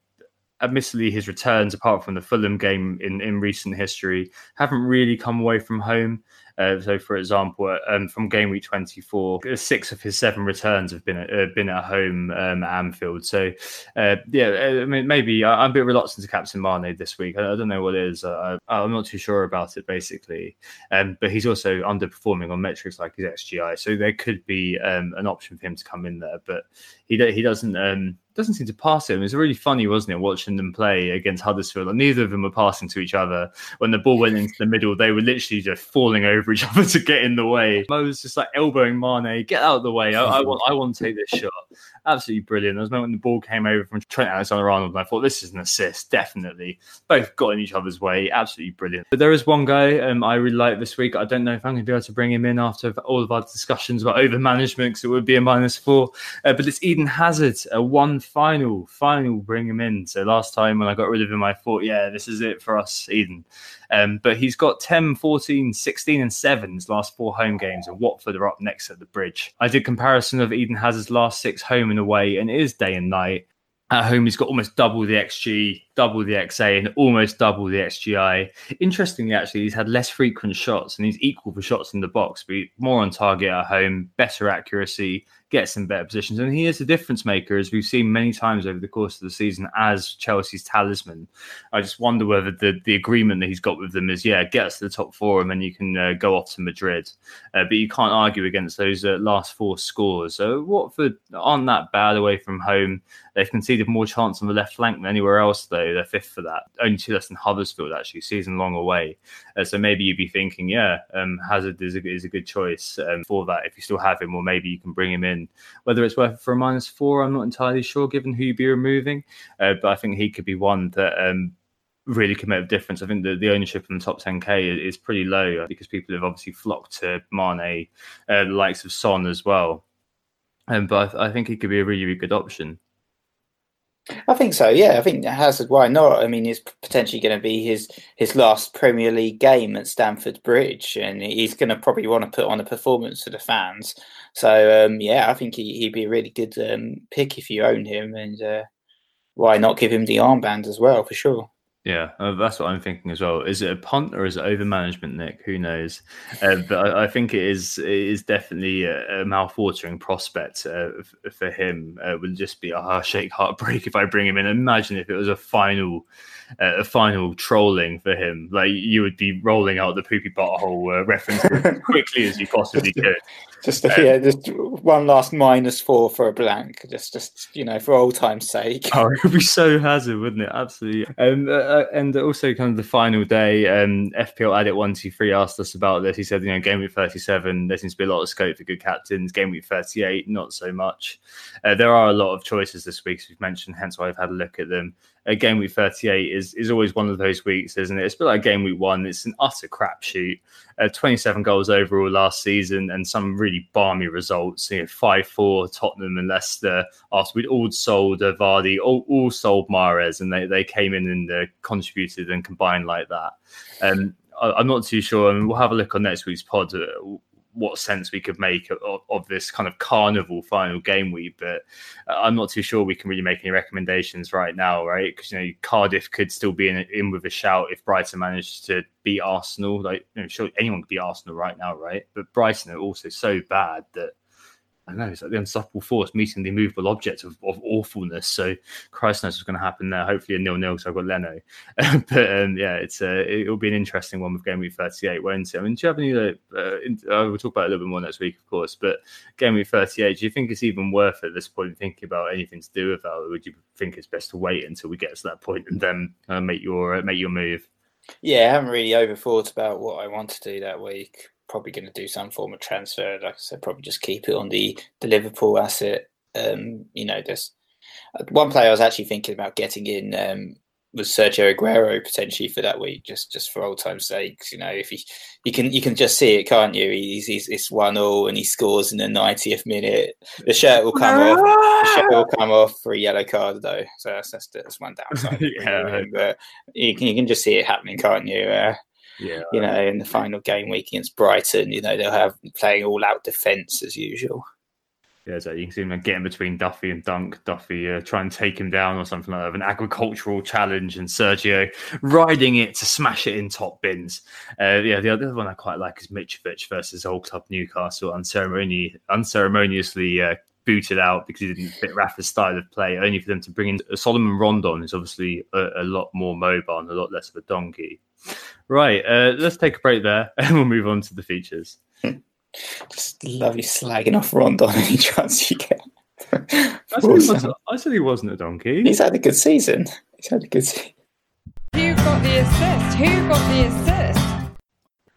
admittedly, his returns, apart from the Fulham game in, in recent history, haven't really come away from home. Uh, so, for example, um, from game week 24, six of his seven returns have been at, uh, been at home um, at Anfield. So, uh, yeah, uh, I mean, maybe I, am a bit reluctant to captain Mane this week. I, don't know what it is. I, am not too sure about it, basically. Um, but he's also underperforming on metrics like his XGI. So, there could be um, an option for him to come in there. But he, he doesn't um, doesn't seem to pass him. It was really funny, wasn't it, watching them play against Huddersfield? Like, neither of them were passing to each other. When the ball went into the middle, they were literally just falling over each other to get in the way. Mo was just like elbowing Mane, get out of the way. I, I want, I want to take this shot. Absolutely brilliant. There was a moment when the ball came over from Trent Alexander-Arnold, and I thought this is an assist, definitely. Both got in each other's way. Absolutely brilliant. But there is one guy um, I really like this week. I don't know if I'm going to be able to bring him in after all of our discussions about over management, because it would be a minus four. Uh, but it's Eden Hazard, a one final final bring him in. So last time when I got rid of him, I thought, yeah, this is it for us, Eden. Um, but he's got 10, 14, 16, and 7 his last four home games, and Watford are up next at the bridge. I did comparison of Eden Hazard's last six home and away, and it is day and night. At home, he's got almost double the XG, double the XA, and almost double the XGI. Interestingly, actually, he's had less frequent shots and he's equal for shots in the box, but more on target at home, better accuracy, gets in better positions. And he is a difference maker, as we've seen many times over the course of the season as Chelsea's talisman. I just wonder whether the, the agreement that he's got with them is, yeah, get us to the top four and then you can uh, go off to Madrid. Uh, but you can't argue against those uh, last four scores. So Watford aren't that bad away from home. They've conceded more chance on the left flank than anywhere else, though. They're fifth for that. Only two less than Huddersfield, actually, season long away. Uh, so maybe you'd be thinking, yeah, um, Hazard is a, is a good choice um, for that if you still have him, or maybe you can bring him in whether it's worth it for a minus four, I'm not entirely sure, given who you'd be removing. Uh, but I think he could be one that um, really could make a difference. I think the, the ownership in the top 10k is, pretty low because people have obviously flocked to Mane, uh, the likes of Son as well. Um, but I, I think he could be a really, really good option. I think so. Yeah, I think Hazard. Why not? I mean, it's potentially going to be his his last Premier League game at Stamford Bridge, and he's going to probably want to put on a performance for the fans. So um, yeah, I think he, would be a really good um, pick if you own him, and uh, why not give him the armband as well for sure. Yeah, uh, that's what I'm thinking as well. Is it a punt or is it over management, Nick? Who knows? Uh, but I, I, think it is it is definitely a, a mouth-watering prospect uh, f- for him. Uh, would just be a heart-shake heartbreak if I bring him in. Imagine if it was a final uh, a final trolling for him. Like you would be rolling out the poopy butthole uh, reference as quickly as you possibly could. Just um, yeah, just one last minus four for a blank, just just you know for old time's sake. Oh, it would be so hazard, wouldn't it? Absolutely. Um, uh, and also kind of the final day, um, FPL Addict one two three asked us about this. He said, you know, game week thirty seven, there seems to be a lot of scope for good captains. Game week thirty eight, not so much. Uh, there are a lot of choices this week, as we've mentioned. Hence why I've had a look at them a game week 38 is is always one of those weeks, isn't it? It's a bit like game week one. It's an utter crapshoot. Uh, 27 goals overall last season and some really balmy results. You know, 5 4 Tottenham and Leicester after we'd all sold Vardy, all, all sold Mahrez, and they, they came in and uh, contributed and combined like that. Um, I, am not too sure. I mean, we'll have a look on next week's pod uh, what sense we could make of, of, this kind of carnival final game week, but uh, I'm not too sure we can really make any recommendations right now, right? Because you know Cardiff could still be in, in with a shout if Brighton managed to beat Arsenal. Like, know, sure anyone could beat Arsenal right now, right? But Brighton are also so bad that I know it's like the unstoppable force meeting the immovable object of, of awfulness. So Christ knows what's going to happen there. Hopefully a nil nil. So I've got Leno, but um, yeah, it's uh, it'll be an interesting one with game week thirty eight, won't it? I mean, do you have any? Uh, uh, we'll talk about a little bit more next week, of course. But game week thirty eight, do you think it's even worth at this point thinking about anything to do with that, or would you think it's best to wait until we get to that point and then uh, make your uh, make your move? Yeah, I haven't really overthought about what I want to do that week probably going to do some form of transfer. Like I said, probably just keep it on the the Liverpool asset. Um, you know, there's uh, one player I was actually thinking about getting in um, was Sergio Aguero potentially for that week, just just for old time's sakes. You know, if he you can you can just see it, can't you? He's, he's it's one all and he scores in the ninetieth minute. The shirt will come off. The shirt will come off for a yellow card though, so that's that's, that's one downside. yeah, but you can you can just see it happening, can't you? Uh, yeah, you know, in the final game week against Brighton, you know they'll have playing all out defence as usual. Yeah, so you can see him getting between Duffy and Dunk. Duffy uh, try and take him down or something like that, an agricultural challenge, and Sergio riding it to smash it in top bins. Uh, yeah, the other one I quite like is Mitrovic versus Old Club Newcastle, unceremoni- unceremoniously uh, booted out because he didn't fit Rafa's style of play, only for them to bring in Salomon Rondon, who's obviously a, a lot more mobile and a lot less of a donkey. Right, uh, let's take a break there and we'll move on to the features. Just love you slagging off Rondon any chance you get. I said, I said, he wasn't a donkey. He's had a good season. He's had a good season. Who got the assist? Who got the assist?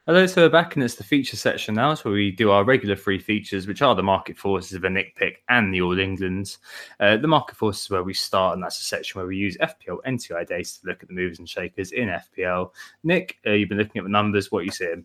Hello, so we're back and it's the feature section now. So we do our regular free features, which are the market forces of a Nick pick and the All Englands. Uh, the market forces where we start, and that's a section where we use FPL NTI data to look at the movers and shakers in FPL. Nick, uh, you've been looking at the numbers. What are you seeing?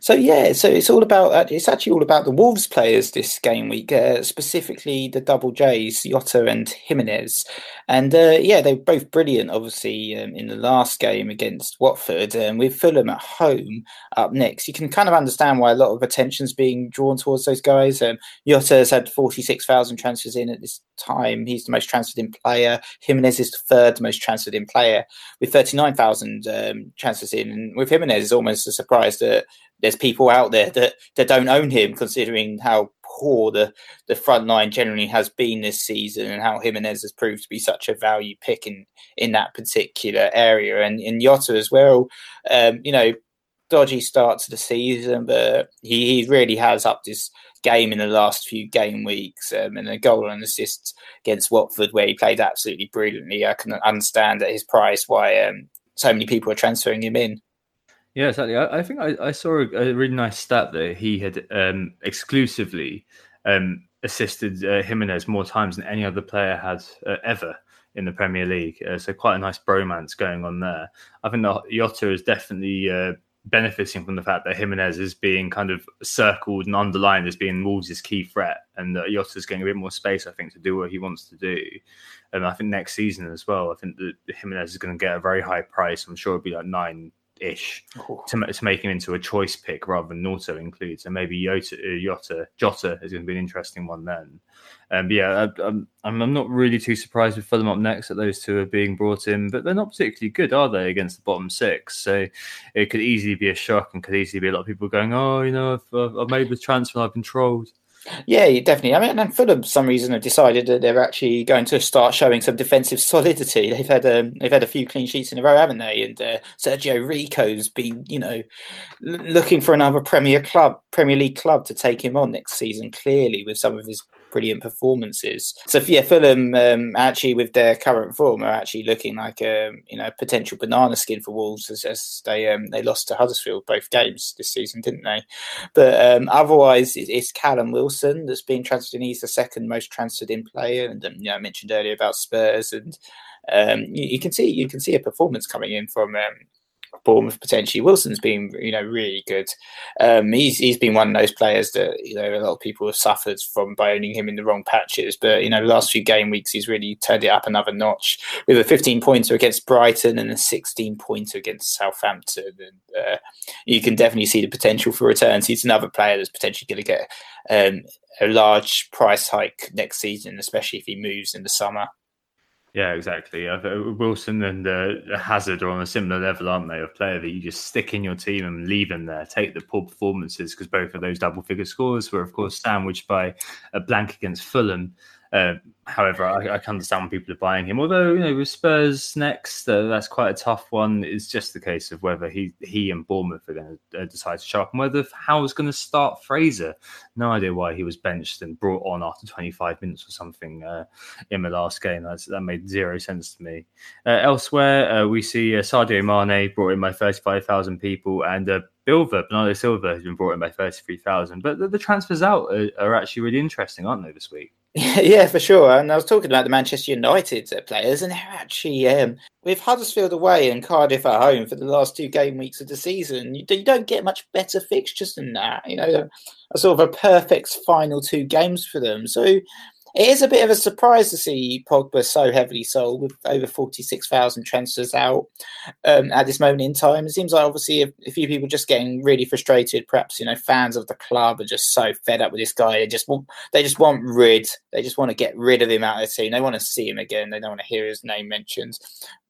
So yeah, so it's all about uh, it's actually all about the Wolves players this game week, uh, specifically the double J's, Jota and Jimenez, and uh, yeah, they're both brilliant. Obviously, um, in the last game against Watford, and um, with Fulham at home up next, you can kind of understand why a lot of attention's being drawn towards those guys. Um, has had forty six thousand transfers in at this time. He's the most transferred in player. Jimenez is the third most transferred in player with 39,000 um, transfers in. And with Jimenez, it's almost a surprise that there's people out there that, that don't own him, considering how poor the, the front line generally has been this season and how Jimenez has proved to be such a value pick in, in that particular area. And in Jota as well, um, you know, dodgy start to the season, but he, he really has upped his game in the last few game weeks um, and a goal and assist against Watford where he played absolutely brilliantly. I can understand at his price why um, so many people are transferring him in. Yeah, exactly. I, I think I, I, saw a, a, really nice stat that he had um, exclusively um, assisted uh, Jimenez more times than any other player has uh, ever in the Premier League. Uh, so quite a nice bromance going on there. I think that Jota is definitely uh, benefiting from the fact that Jimenez is being kind of circled and underlined as being Wolves' key threat, and that Jota's getting a bit more space, I think, to do what he wants to do. And I think next season as well, I think that Jimenez is going to get a very high price. I'm sure it'll be like nine ish to, to make him into a choice pick rather than auto include. So maybe Yota, uh, Jota, Jota is going to be an interesting one then. Um, yeah, I, I'm, I'm not really too surprised with Fulham up next that those two are being brought in, but they're not particularly good, are they, against the bottom six? So it could easily be a shock and could easily be a lot of people going, oh, you know, I've, I've made the transfer I've been trolled. Yeah, definitely. I mean, and Fulham, for some reason, have decided that they're actually going to start showing some defensive solidity. They've had um, they've had a few clean sheets in a row, haven't they? And uh, Sergio Rico's been, you know, looking for another Premier club, Premier League club to take him on next season. Clearly, with some of his brilliant performances. So yeah, Fulham um, actually with their current form are actually looking like a um, you know potential banana skin for Wolves as, as they um, they lost to Huddersfield both games this season, didn't they? But um, otherwise, it's Callum Wilson that's been transferred. In. He's the second most transferred in player, and um, you know, I mentioned earlier about Spurs and. Um, you, you, can see you can see a performance coming in from um, Bournemouth potentially. Wilson's been, you know, really good. Um, he's he's been one of those players that you know a lot of people have suffered from by owning him in the wrong patches. But you know, the last few game weeks he's really turned it up another notch with a 15 pointer against Brighton and a 16 pointer against Southampton. And uh, you can definitely see the potential for returns. He's another player that's potentially going to get um, a large price hike next season, especially if he moves in the summer. Yeah, exactly. Wilson and uh, Hazard are on a similar level, aren't they? Of player that you just stick in your team and leave them there, take the poor performances because both of those double figure scores were, of course, sandwiched by a blank against Fulham. Uh, however, I, I, can understand when people are buying him. Although you know, with Spurs next, uh, that's quite a tough one. It's just the case of whether he he and Bournemouth are going to uh, decide to sharpen. Whether Howe's going to start Fraser, no idea why he was benched and brought on after 25 minutes or something uh, in the last game. That's, that made zero sense to me. Uh, elsewhere, we see Sadio Mane brought in by 35,000 people and Silva, Bernardo Silva, has been brought in by 33,000. But the, the transfers out are, are, actually really interesting, aren't they, this week? Yeah, for sure. And I was talking about the Manchester United uh, players, and they're actually, um, with Huddersfield away and Cardiff at home for the last two game weeks of the season, you, you don't get much better fixtures than that. You know, a sort of a perfect final two games for them. So it is a bit of a surprise to see Pogba so heavily sold with over 46,000 transfers out um, at this moment in time. It seems like obviously a, a, few people just getting really frustrated. Perhaps, you know, fans of the club are just so fed up with this guy. They just want, they just want rid. They just want to get rid of him out of the team. They want to see him again. They don't want to hear his name mentioned.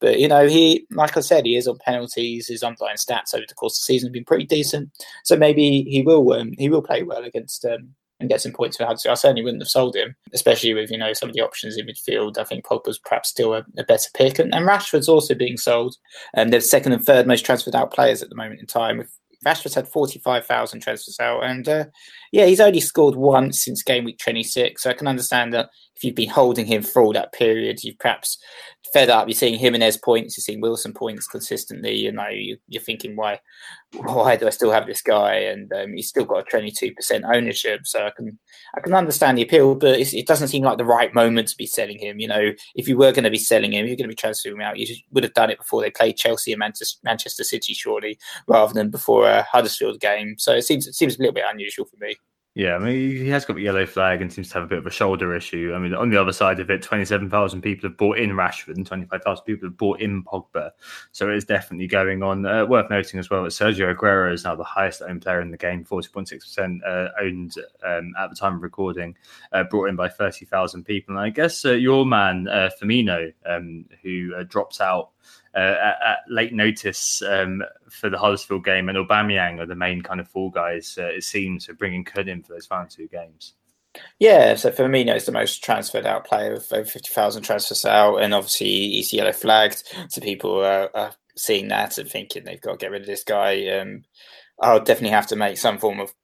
But, you know, he, like I said, he is on penalties. His underlying stats over the course of the season have been pretty decent. So maybe he will, um, he will play well against um, and get some points for Huddersfield. I certainly wouldn't have sold him, especially with you know some of the options in midfield. I think Pogba's perhaps still a, a better pick, and, and, Rashford's also being sold. And um, they're second and third most transferred out players at the moment in time. With Rashford's had forty five thousand transfers out, and uh, yeah, he's only scored once since game week twenty six. So I can understand that if you've been holding him for all that period, you've perhaps fed up. You're seeing Jimenez points, you're seeing Wilson points consistently. You know, you, are thinking, why, why do I still have this guy? And um, he's still got a 22% ownership, so I can, I can understand the appeal, but it doesn't seem like the right moment to be selling him. You know, if you were going to be selling him, you're going to be transferring him out. You would have done it before they played Chelsea and Manchester, Manchester City, surely, rather than before a Huddersfield game. So it seems, it seems a little bit unusual for me. Yeah, I mean, he has got the yellow flag and seems to have a bit of a shoulder issue. I mean, on the other side of it, 27,000 people have bought in Rashford and 25,000 people have bought in Pogba. So it is definitely going on. Uh, worth noting as well that Sergio Aguero is now the highest owned player in the game, 40.6% uh, owned um, at the time of recording, uh, brought in by 30,000 people. And I guess uh, your man, uh, Firmino, um, who uh, drops out at, at, late notice um, for the Huddersfield game, and Aubameyang are the main kind of fall guys. Uh, it seems for bringing Kun in for those final two games. Yeah, so Firmino is the most transferred out player of over fifty thousand transfers out, and obviously he's yellow flagged. So people are, are, seeing that and thinking they've got to get rid of this guy. Um, I'll definitely have to make some form of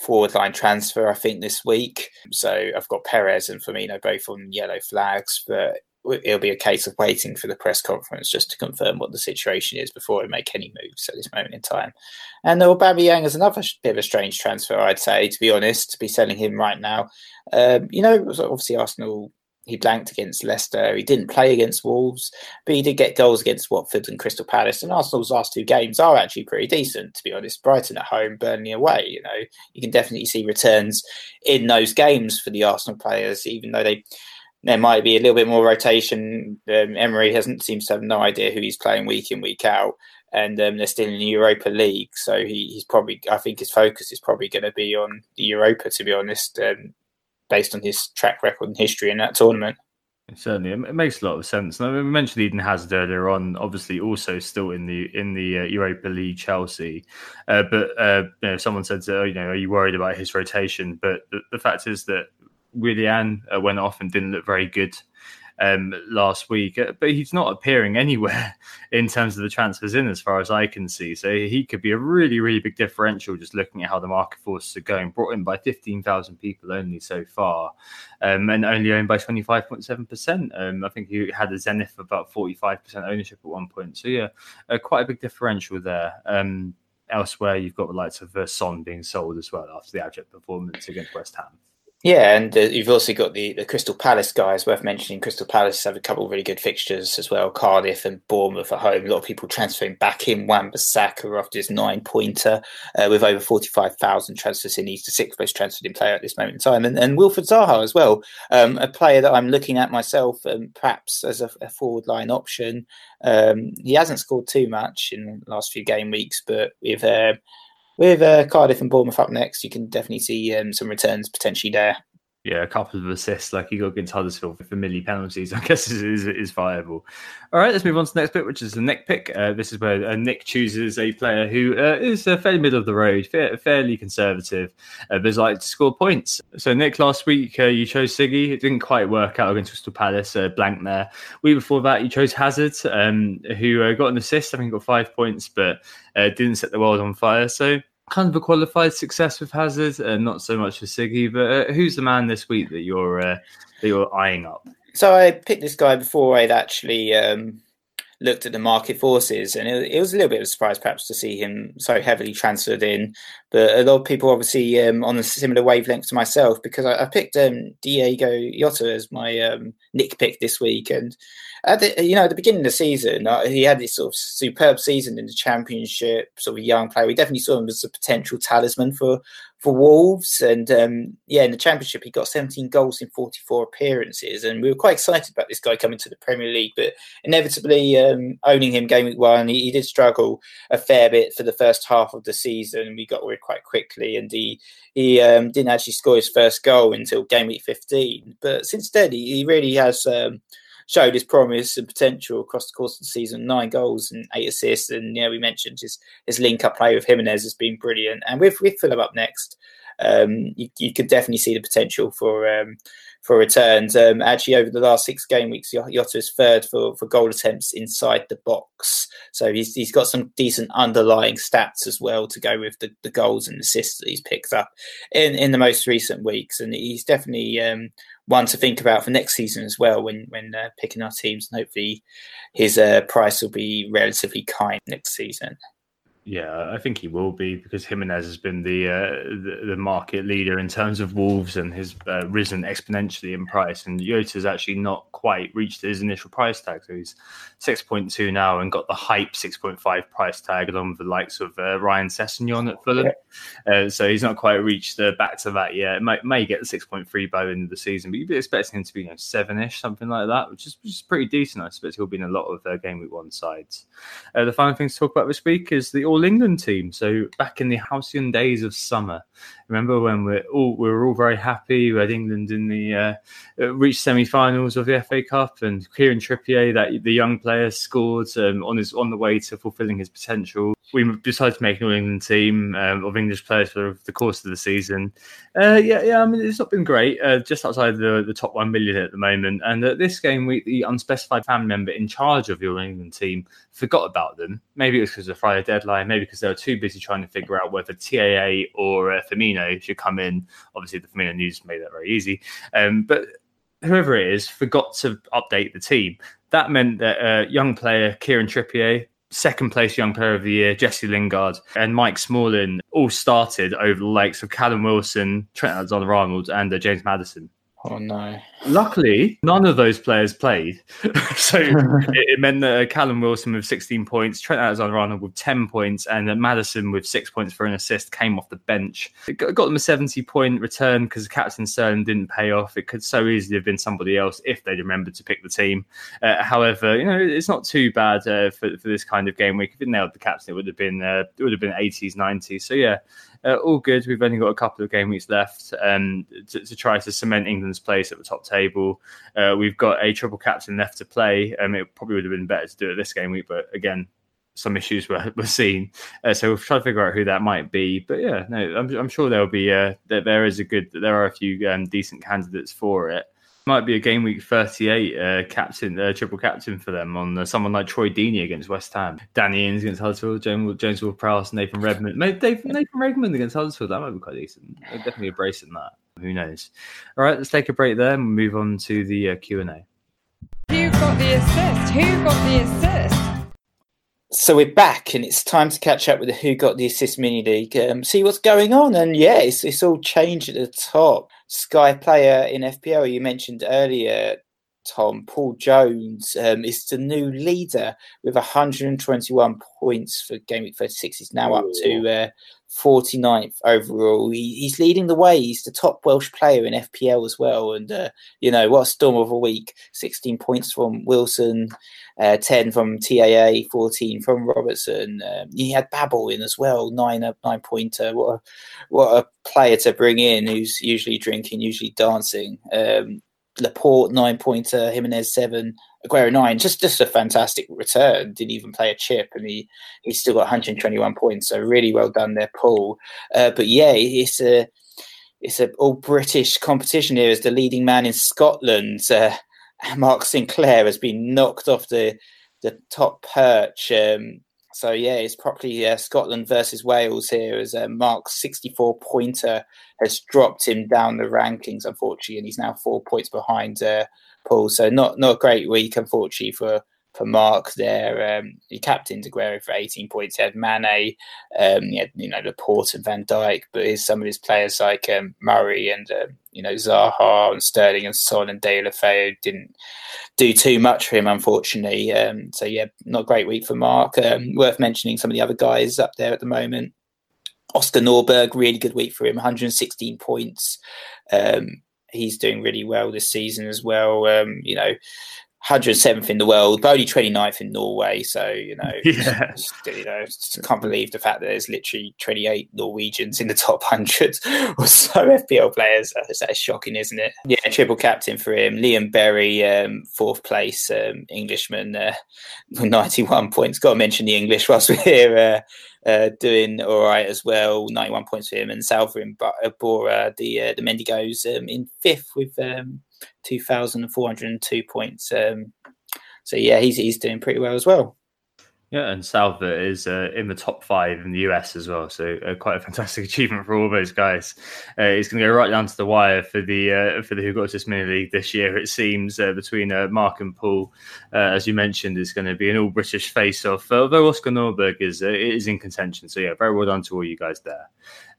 forward line transfer, I think, this week. So I've got Perez and Firmino both on yellow flags, but it'll be a case of waiting for the press conference just to confirm what the situation is before we make any moves at this moment in time. And Aubameyang is another bit of a strange transfer, I'd say, to be honest, to be selling him right now. Um, you know, obviously Arsenal, he blanked against Leicester. He didn't play against Wolves, but he did get goals against Watford and Crystal Palace. And Arsenal's last two games are actually pretty decent, to be honest. Brighton at home, Burnley away. You know, you can definitely see returns in those games for the Arsenal players, even though they there might be a little bit more rotation. Um, Emery hasn't seems to have no idea who he's playing week in week out. and um, they're still in the Europa League. So he, he's probably, I think his focus is probably going to be on the Europa, to be honest, um, based on his track record and history in that tournament. Certainly, it makes a lot of sense. Now, we mentioned Eden Hazard earlier on. Obviously, also still in the in the uh, Europa League, Chelsea. Uh, but uh, you know, someone said, uh, you know, are you worried about his rotation? But the, the fact is that Willian uh, went off and didn't look very good um, last week, uh, but he's not appearing anywhere in terms of the transfers in, as far as I can see. So he could be a really, really big differential just looking at how the market forces are going. Brought in by 15,000 people only so far, um, and only owned by 25.7%. Um, I think he had a Zenith of about 45% ownership at one point. So yeah, uh, quite a big differential there. Um, elsewhere, you've got the likes of uh, being sold as well after the abject performance against West Ham. Yeah, and uh, you've also got the, the Crystal Palace guys. Worth mentioning, Crystal Palace have a couple of really good fixtures as well. Cardiff and Bournemouth at home. A lot of people transferring back in Wan-Bissaka after his nine pointer, uh, with over forty five thousand transfers in. He's the sixth most transferred in player at this moment in time, and, and Wilfried Zaha as well, um, a player that I'm looking at myself, um, perhaps as a, a forward line option. Um, he hasn't scored too much in the last few game weeks, but with uh, with uh, Cardiff and Bournemouth up next, you can definitely see um, some returns potentially there. Yeah, a couple of assists like he got against Huddersfield for milli penalties, I guess is, is, is viable. All right, let's move on to the next bit, which is the Nick pick. Uh, this is where uh, Nick chooses a player who uh, is uh, fairly middle of the road, fair, fairly conservative, uh, but like to score points. So, Nick, last week you chose Siggy. It didn't quite work out against Crystal Palace, blank there. Week before that, you chose Hazard, um, who got an assist. I think got five points, but didn't set the world on fire. So, kind of a qualified success with Hazard, and not so much for Siggy. But uh, who's the man this week that you're uh, that you're eyeing up? So I picked this guy before I'd actually um, looked at the market forces, and it, it, was a little bit of a surprise, perhaps, to see him so heavily transferred in. But a lot of people, obviously, um, on a similar wavelength to myself, because I, I picked um, Diego Jota as my um, nick pick this week, and at the, you know, at the beginning of the season, uh, he had this sort of superb season in the championship, sort of young player. We definitely saw him as a potential talisman for for Wolves. And um, yeah, in the championship, he got 17 goals in 44 appearances. And we were quite excited about this guy coming to the Premier League. But inevitably, um, owning him game week one, he, he, did struggle a fair bit for the first half of the season. We got rid quite quickly, and he he um, didn't actually score his first goal until game week 15. But since then, he, he really has um, showed his promise and potential across the course of the season. Nine goals and eight assists, and yeah, we mentioned his his link up play with Jimenez has been brilliant. And with with Fulham up next, um, you, you, could definitely see the potential for um, for returns. Um, actually, over the last six game weeks, Jota is third for, for goal attempts inside the box. So he's he's got some decent underlying stats as well to go with the, the goals and assists that he's picked up in, in the most recent weeks. And he's definitely um, one to think about for next season as well when when uh, picking our teams. And hopefully, his uh, price will be relatively kind next season. Yeah, I think he will be because Jimenez has been the uh, the, the, market leader in terms of Wolves and has uh, risen exponentially in price. And Jota's actually not quite reached his initial price tag, so he's six point two now and got the hype six point five price tag along with the likes of uh, Ryan Sessegnon at Fulham. Yeah. Uh, so he's not quite reached the back to that yet. May, may get the six point three by the end of the season, but you'd be expecting him to be you know, seven ish, something like that, which is, which is pretty decent. I expect he'll be in a lot of uh, game week one sides. Uh, the final thing to talk about this week is the All England team. So back in the halcyon days of summer, remember when we're all we were all very happy. We had England in the uh, uh reached semi-finals of the FA Cup, and Kieran Trippier, that the young player, scored um, on his on the way to fulfilling his potential. We decided to make an England team um, of English players for the course of the season. Uh, yeah, yeah. I mean, it's not been great. Uh, just outside the, the top one million at the moment. And at this game week, the unspecified family member in charge of All England team forgot about them. Maybe it was because of the Friday deadline. Maybe because they were too busy trying to figure out whether TAA or uh, Firmino should come in. Obviously, the Firmino news made that very easy. Um, but whoever it is forgot to update the team. That meant that uh, young player Kieran Trippier, second place young player of the year Jesse Lingard, and Mike Smalling all started over the likes of Callum Wilson, Trent Alexander-Arnold, and uh, James Maddison. Oh no! Luckily, none of those players played, so it, it, meant that uh, Callum Wilson with 16 points, Trent Alexander-Arnold with 10 points, and Maddison with six points for an assist came off the bench. It got, got them a 70 point return because Captain Sterling didn't pay off. It could so easily have been somebody else if they'd remembered to pick the team. Uh, however, you know it's not too bad uh, for for this kind of game week. If it nailed the captain, it would have been uh, it would have been 80s, 90s. So yeah, uh, all good. We've only got a couple of game weeks left um, to, to, try to cement England's place at the top table. Uh, we've got a triple captain left to play. Um, it probably would have been better to do it this game week, but again, some issues were, were seen. Uh, so we'll try to figure out who that might be. But yeah, no, I'm, I'm sure there'll be uh, there, there is a good there are a few um, decent candidates for it might be a game week 38 uh, captain, uh, triple captain for them on uh, someone like Troy Deeney against West Ham, Danny Ings against Huddersfield, James, James Ward-Prowse, Nathan Redmond. Maybe Nathan Redmond against Huddersfield, that might be quite decent. definitely a brace in that. Who knows? All right, let's take a break there and move on to the uh, Q&A. Who got the assist? Who got the assist? So we're back, and it's time to catch up with the Who Got the Assist mini league. Um, see what's going on, and yeah, it's, it's all changed at the top. Sky player in FPL you mentioned earlier, Tom Paul Jones um, is the new leader with 121 points for game week 36. He's now up to uh, 49th overall. He, he's leading the way. He's the top Welsh player in FPL as well. And, uh, you know, what a storm of a week. 16 points from Wilson, uh, 10 from TAA, 14 from Robertson. Um, he had Babel in as well, nine nine pointer. What a, what a player to bring in who's usually drinking, usually dancing. Um, Laporte, nine pointer, Jimenez, seven. Aguero nine, just just a fantastic return. Didn't even play a chip, and he he's still got 121 points. So really well done there, Paul. Uh, but yeah, it's a it's a all British competition here. As the leading man in Scotland, uh, Mark Sinclair has been knocked off the the top perch. Um, so yeah, it's properly uh, Scotland versus Wales here as uh, Mark's 64 pointer has dropped him down the rankings, unfortunately, and he's now four points behind uh, Paul. So not not a great week, unfortunately, for for Mark there. Um, he captained Aguero for 18 points. He had Mane, um, he had, you know, Laporte and Van Dijk, but his, some of his players like um, Murray and, um, you know, Zaha and Sterling and Son and Deulofeu didn't do too much for him, unfortunately. Um, so, yeah, not a great week for Mark. Um, worth mentioning some of the other guys up there at the moment. Oscar Norberg, really good week for him, 116 points. Um, he's doing really well this season as well. Um, you know, 107th in the world, but only 29th in Norway. So, you know, yeah. just, you know, just can't believe the fact that there's literally 28 Norwegians in the top 100 or so FPL players. That's, shocking, isn't it? Yeah, triple captain for him. Liam Berry, um, fourth place um, Englishman, uh, 91 points. Got to mention the English whilst we're here. Uh, uh, doing all right as well. 91 points for him. And Salvin Bora, the uh, the Mendigos, um, in fifth with um, 2,402 points. Um, so yeah, he's he's doing pretty well as well. Yeah, and Salva is uh, in the top five in the US as well. So uh, quite a fantastic achievement for all those guys. Uh, he's going to go right down to the wire for the uh, for the Who Got This Mini League this year. It seems uh, between uh, Mark and Paul, as you mentioned, is going to be an all British face off. although Oscar Norberg is is in contention. So yeah, very well done to all you guys there.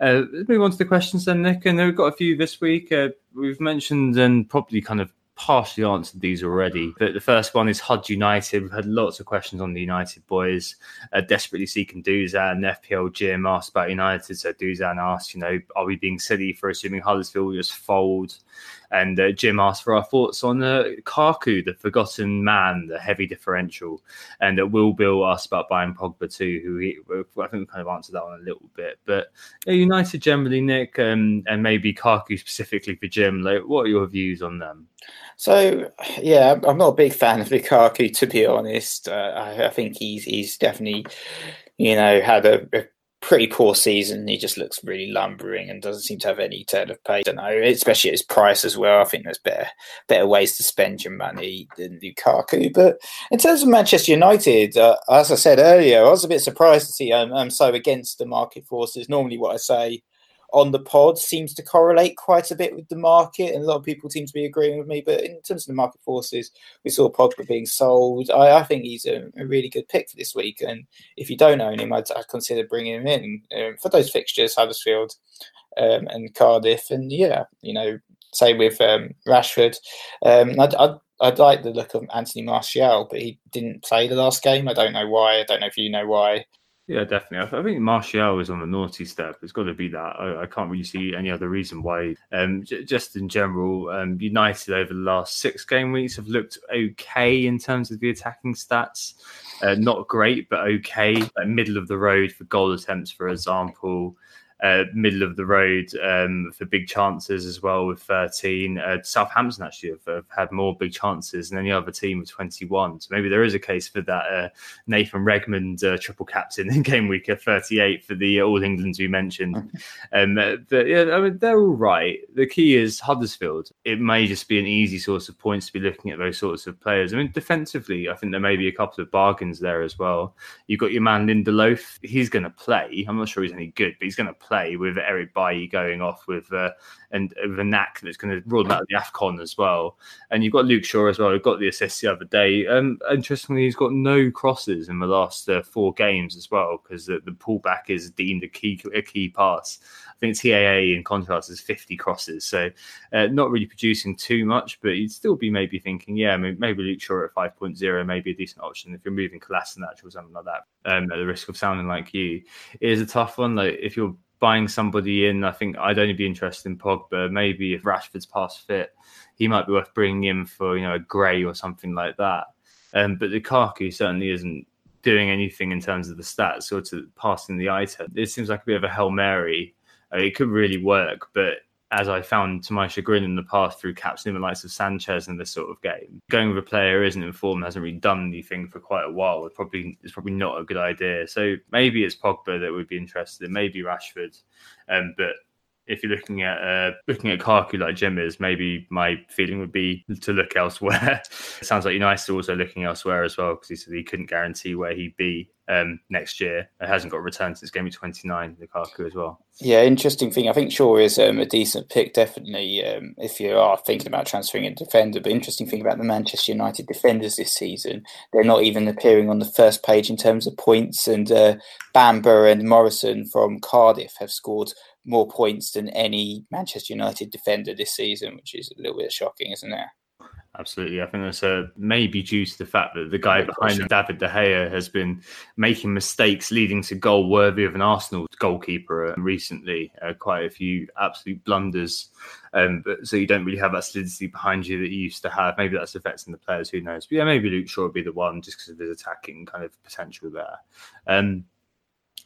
let's move on to the questions then, Nick. And we've got a few this week. we've mentioned and probably kind of partially answered these already. But the first one is HUD United. We've had lots of questions on the United boys. Uh, desperately seeking Duzan. FPL Jim asked about United. So Duzan asked, you know, are we being silly for assuming Huddersfield will just fold? And uh, Jim asked for our thoughts on uh, Kaku, the forgotten man, the heavy differential. And uh, Will Bill asked about buying Pogba too, who he, I think we kind of answered that one a little bit. But United generally, Nick, um, and maybe Kaku specifically for Jim, like, what are your views on them? So yeah, I'm not a big fan of Lukaku to be honest. Uh, I, I, think he's he's definitely you know had a, a, pretty poor season. He just looks really lumbering and doesn't seem to have any turn of pace. I don't know, especially at his price as well. I think there's better better ways to spend your money than Lukaku. But in terms of Manchester United, uh, as I said earlier, I was a bit surprised to see I'm, I'm so against the market forces. Normally, what I say on the pod seems to correlate quite a bit with the market, and a lot of people seem to be agreeing with me. But in terms of the market forces, we saw Pogba being sold. I, I think he's a, a, really good pick for this week, and if you don't own him, I'd, I'd consider bringing him in um, for those fixtures, Huddersfield um, and Cardiff. And yeah, you know, same with um, Rashford. Um, I'd, I'd, I'd, like the look of Anthony Martial, but he didn't play the last game. I don't know why. I don't know if you know why. Yeah, definitely. I think Martial is on the naughty step. It's got to be that. I, I can't really see any other reason why. Um, j- just in general, um, United over the last six game weeks have looked okay in terms of the attacking stats. Uh, not great, but okay. Like middle of the road for goal attempts, for example uh, middle of the road um, for big chances as well with 13. Uh, Southampton actually have, have, had more big chances than any other team with 21. So maybe there is a case for that uh, Nathan Redmond uh, triple captain in game week at 38 for the All Englands we mentioned. um, but yeah, I mean, they're all right. The key is Huddersfield. It may just be an easy source of points to be looking at those sorts of players. I mean, defensively, I think there may be a couple of bargains there as well. You've got your man Lindelof. He's going to play. I'm not sure he's any good, but he's going to play play with Eric Bailly going off with uh, and a knack that's going to rule out of the Afcon as well. And you've got Luke Shaw as well. He got the assist the other day. Um, interestingly, he's got no crosses in the last uh, four games as well because the, the pullback is deemed a key a key pass. I think TAA in contrast is 50 crosses, so uh, not really producing too much. But you'd still be maybe thinking, yeah, maybe Luke Shaw at 5.0 may be a decent option if you're moving Kolasinac or something like that. Um, at the risk of sounding like you, it is a tough one. Like if you're buying somebody in, I think I'd only be interested in Pogba. Maybe if Rashford's past fit, he might be worth bringing in for you know a Gray or something like that. Um, but Lukaku certainly isn't doing anything in terms of the stats or to passing the eye test. It seems like a bit of a hail mary. Uh, it could really work, but as I found to my chagrin in the past through captaining the likes of Sanchez in this sort of game. Going with a player who isn't informed, hasn't really done anything for quite a while, it's probably it's probably not a good idea. So maybe it's Pogba that would be interested, maybe Rashford, um, but if you're looking at uh, looking at Kaku like Jim is, maybe my feeling would be to look elsewhere. it sounds like United are also looking elsewhere as well because he said he couldn't guarantee where he'd be um, next year. It hasn't got a return since game 29, Lukaku as well. Yeah, interesting thing. I think Shaw is um, a decent pick, definitely, um, if you are thinking about transferring a defender. But interesting thing about the Manchester United defenders this season, they're not even appearing on the first page in terms of points. And uh, Bamba and Morrison from Cardiff have scored more points than any Manchester United defender this season, which is a little bit shocking, isn't it? Absolutely. I think that's uh, maybe due to the fact that the guy behind him, David De Gea, has been making mistakes leading to goal worthy of an Arsenal goalkeeper uh, recently. Uh, quite a few absolute blunders. Um, but, so you don't really have that solidity behind you that you used to have. Maybe that's affecting the players. Who knows? But yeah, maybe Luke Shaw would be the one just because of his attacking kind of potential there. Um,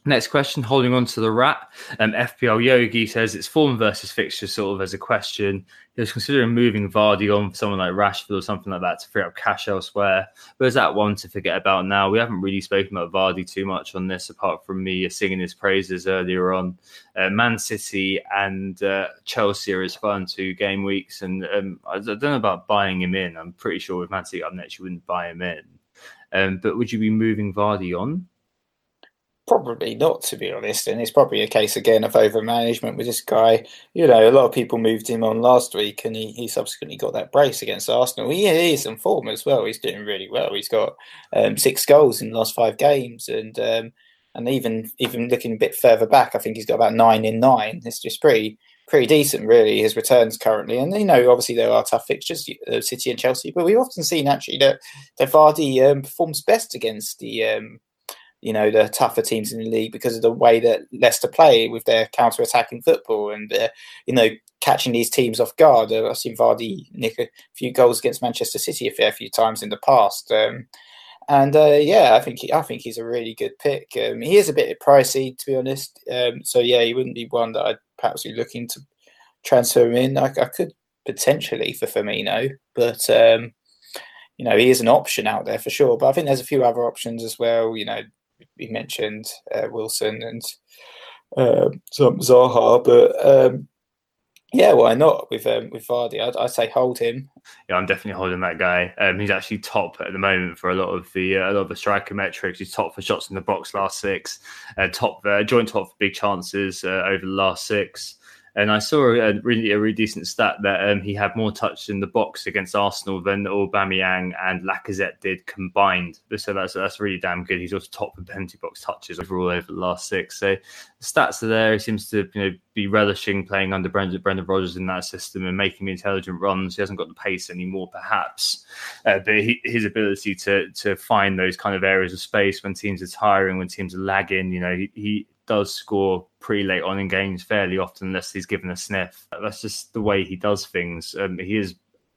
Next question, holding on to the rat. Um, FPL Yogi says it's form versus fixture, sort of as a question. He was considering moving Vardy on for someone like Rashford or something like that to free up cash elsewhere. But is that one to forget about now? We haven't really spoken about Vardy too much on this, apart from me singing his praises earlier on. Uh, Man City and uh, Chelsea are his fun two game weeks, and um, I don't know about buying him in. I'm pretty sure with Man City up next, you wouldn't buy him in. Um, but would you be moving Vardy on? Probably not, to be honest. And it's probably a case again of over management with this guy. You know, a lot of people moved him on last week, and he, he subsequently got that brace against Arsenal. He, is in form as well. He's doing really well. He's got um, six goals in the last five games, and um, and even even looking a bit further back, I think he's got about nine in nine. It's just pretty pretty decent, really. His returns currently, and you know, obviously there are tough fixtures, uh, City and Chelsea, but we've often seen actually that that Vardy um, performs best against the um, you know the tougher teams in the league because of the way that Leicester play with their counter-attacking football and uh, you know catching these teams off guard. Uh, I've seen Vardy nick a few goals against Manchester City a fair few times in the past. Um, and uh, yeah, I think he, I think he's a really good pick. Um, he is a bit pricey, to be honest. Um, so yeah, he wouldn't be one that I'd perhaps be looking to transfer him in. I, I could potentially for Firmino, but um, you know he is an option out there for sure. But I think there's a few other options as well. You know, we mentioned uh, Wilson and uh, Zaha, but um, yeah, why not with um, with Vardy? I'd, I'd, say hold him. Yeah, I'm definitely holding that guy. Um, he's actually top at the moment for a lot of the uh, a lot of the striker metrics. He's top for shots in the box last six, uh, top uh, joint top for big chances uh, over the last six. And I saw a really a really decent stat that um, he had more touches in the box against Arsenal than Aubameyang and Lacazette did combined. So that's that's really damn good. He's also top of penalty box touches overall over the last six. So the stats are there. He seems to you know be relishing playing under Brendan, Brendan Rodgers in that system and making intelligent runs. He hasn't got the pace anymore, perhaps, uh, but he, his ability to to find those kind of areas of space when teams are tiring, when teams are lagging, you know, he, he does score pretty late on in games fairly often, unless he's given a sniff. That's just the way he does things. Um, he is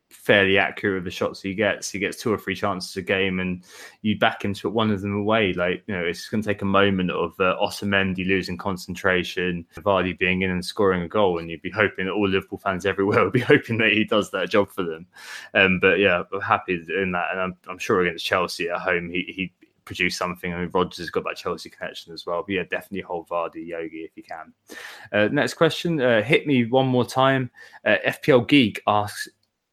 fairly accurate with the shots he gets. He gets two or three chances a game, and you back him to put one of them away. Like you know, it's going to take a moment of uh, Otamendi losing concentration, Vardy being in and scoring a goal, and you'd be hoping that all Liverpool fans everywhere would be hoping that he does that job for them. Um, but yeah, I'm happy in that, and I'm, I'm sure against Chelsea at home, he he produce something. I mean, Rodgers has got that Chelsea connection as well. But yeah, definitely hold Vardy Yogi if you can. Uh, next question. Uh, hit me one more time. Uh, FPL Geek asks,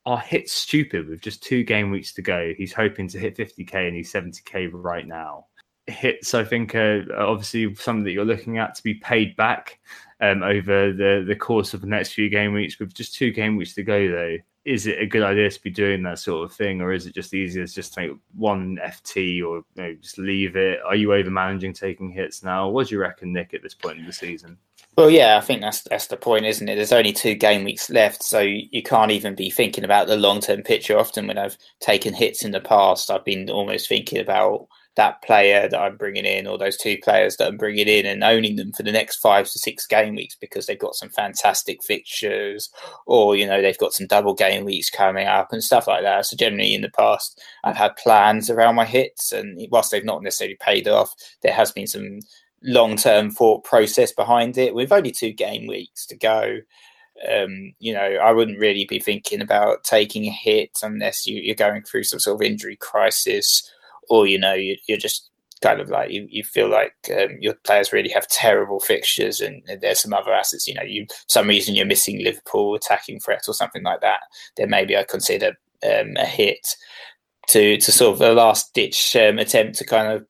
are hits stupid with just two game weeks to go? He's hoping to hit 50k and he's 70k right now. Hits, I think, uh, obviously something that you're looking at to be paid back um, over the, the course of the next few game weeks. With just two game weeks to go, though, is it a good idea to be doing that sort of thing, or is it just easier to just take one FT or you know, just leave it? Are you over managing taking hits now? What do you reckon, Nick, at this point in the season? Well, yeah, I think that's that's the point, isn't it? There's only two game weeks left, so you can't even be thinking about the long term picture. Often, when I've taken hits in the past, I've been almost thinking about that player that I'm bringing in, or those two players that I'm bringing in, and owning them for the next five to six game weeks because they've got some fantastic fixtures, or you know they've got some double game weeks coming up and stuff like that. So generally, in the past, I've had plans around my hits, and whilst they've not necessarily paid off, there has been some long term thought process behind it. With only two game weeks to go, um, you know, I wouldn't really be thinking about taking a hit unless you, are going through some sort of injury crisis, or you know, you, are just kind of like you, you feel like um, your players really have terrible fixtures, and, and, there's some other assets. You know, you some reason you're missing Liverpool attacking threat or something like that. Then maybe I consider um, a hit to to sort of a last ditch um, attempt to kind of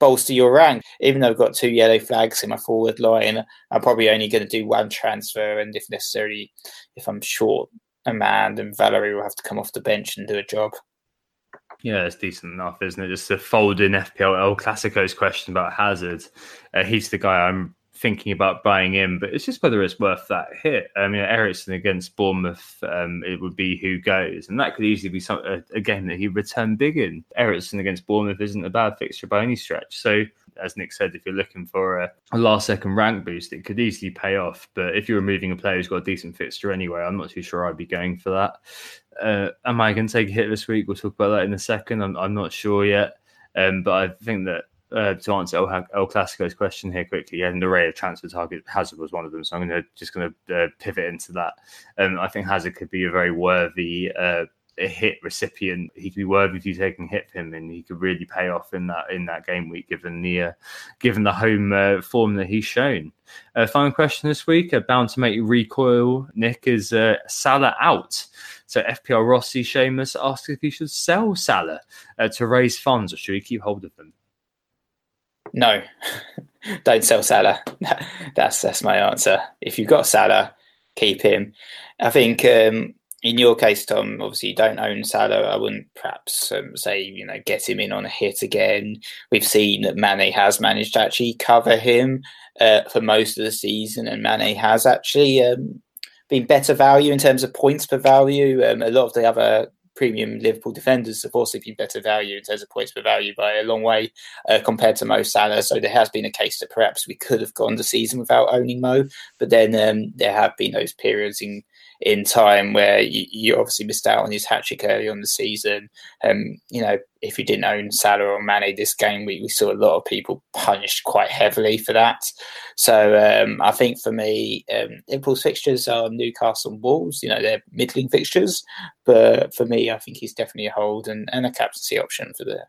bolster your rank. Even though I've got two yellow flags in my forward line, I'm probably only going to do one transfer. And if necessary, if I'm short a man, then Valery will have to come off the bench and do a job. Yeah, it's decent enough, isn't it? Just to fold in FPL El Clasico's question about Hazard. Uh, he's the guy I'm thinking about buying in, but it's just whether it's worth that hit. I mean, Eriksen against Bournemouth, um, it would be who goes, and that could easily be some, a, a game that he returned big in. Eriksen against Bournemouth isn't a bad fixture by any stretch. So, as Nick said, if you're looking for a, a last second rank boost, it could easily pay off. But if you're removing a player who's got a decent fixture anyway, I'm not too sure I'd be going for that. Uh, am I going to take a hit this week? We'll talk about that in a second. I'm, I'm not sure yet. Um, but I think that uh, to answer El, El Clasico's question here quickly, yeah, an array of transfer targets. Hazard was one of them, so I'm going to just going to uh, pivot into that. Um, I think Hazard could be a very worthy uh, hit recipient. He could be worthy of you taking hit for him, and he could really pay off in that in that game week, given the uh, given the home uh, form that he's shown. Uh, final question this week, bound to make you recoil. Nick is Salah out. So FPL Rossi Seamus asks if he should sell Salah to raise funds, or should he keep hold of them? no, don't sell Salah. that's that's my answer. If you've got Salah, keep him. I think um, in your case, Tom, obviously you don't own Salah. I wouldn't perhaps um, say you know get him in on a hit again. We've seen that Mane has managed to actually cover him uh, for most of the season, and Mane has actually um, been better value in terms of points per value. Um, a lot of the other premium Liverpool defenders have also been better value in terms of points per value by a long way uh, compared to Mo Salah. So there has been a case that perhaps we could have gone the season without owning Mo, but then um, there have been those periods in in time where you, you obviously missed out on his hat trick early on the season. Um, you know, if you didn't own Salah or Mane this game we, we saw a lot of people punished quite heavily for that. So um, I think for me, um, Liverpool's fixtures are Newcastle and Wolves. You know, they're middling fixtures, but for me, I think he's definitely a hold and, and a captaincy option for the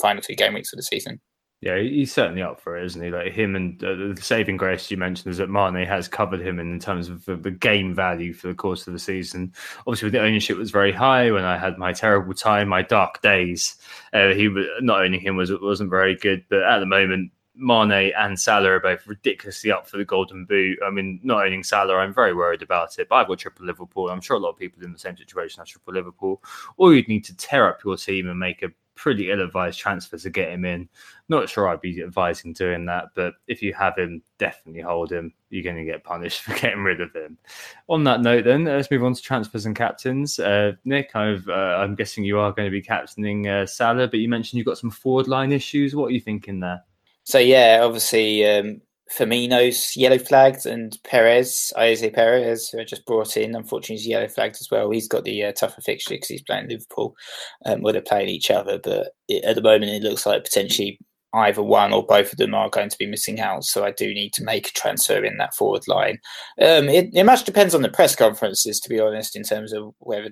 final two game weeks of the season. Yeah, he's certainly up for it, isn't he? Like him and uh, the saving grace you mentioned is that Mane has covered him in, terms of the, game value for the course of the season. Obviously, the ownership was very high when I had my terrible time, my dark days. Uh, he not owning him was wasn't very good, but at the moment Mane and Salah are both ridiculously up for the Golden Boot. I mean, not owning Salah, I'm very worried about it. But I've got triple Liverpool. I'm sure a lot of people in the same situation as triple Liverpool. Or you'd need to tear up your team and make a pretty ill-advised transfer to get him in. Not sure I'd be advising doing that, but if you have him, definitely hold him. You're going to get punished for getting rid of him. On that note, then let's move on to transfers and captains. Uh, Nick, i am uh, guessing you are going to be captaining uh, Salah, but you mentioned you've got some forward line issues. What are you thinking there? So yeah, obviously um, Firmino's yellow flagged and Perez, Ayoze Perez, who I just brought in, unfortunately, he's yellow flagged as well. He's got the uh, tougher fixture because he's playing Liverpool. Um, where they're playing each other, but it, at the moment, it looks like potentially either one or both of them are going to be missing out. So I do need to make a transfer in that forward line. Um, it, it much depends on the press conferences, to be honest, in terms of whether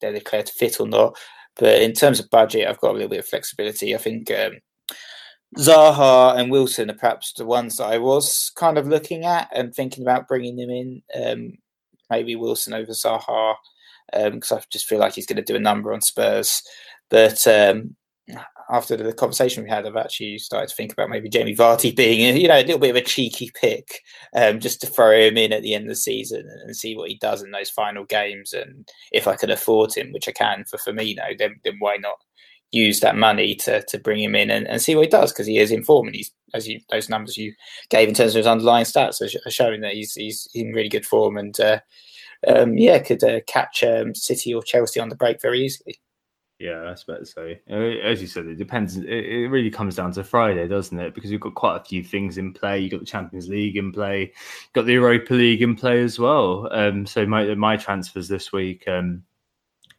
they're declared fit or not. But in terms of budget, I've got a little bit of flexibility. I think um, Zaha and Wilson are perhaps the ones that I was kind of looking at and thinking about bringing them in. Um, maybe Wilson over Zaha because um, I just feel like he's going to do a number on Spurs. But um, after the conversation we had, I've actually started to think about maybe Jamie Vardy being, you know, a little bit of a cheeky pick, um, just to throw him in at the end of the season and see what he does in those final games. And if I can afford him, which I can for Firmino, then then why not use that money to to bring him in and, and see what he does because he is in form and he's as you those numbers you gave in terms of his underlying stats are, showing that he's he's in really good form and uh, um, yeah could uh, catch um, City or Chelsea on the break very easily. Yeah, I suppose so. As you said, it depends. It really comes down to Friday, doesn't it? Because we've got quite a few things in play. You've got the Champions League in play, you've got the Europa League in play as well. Um, so my my transfers this week, um,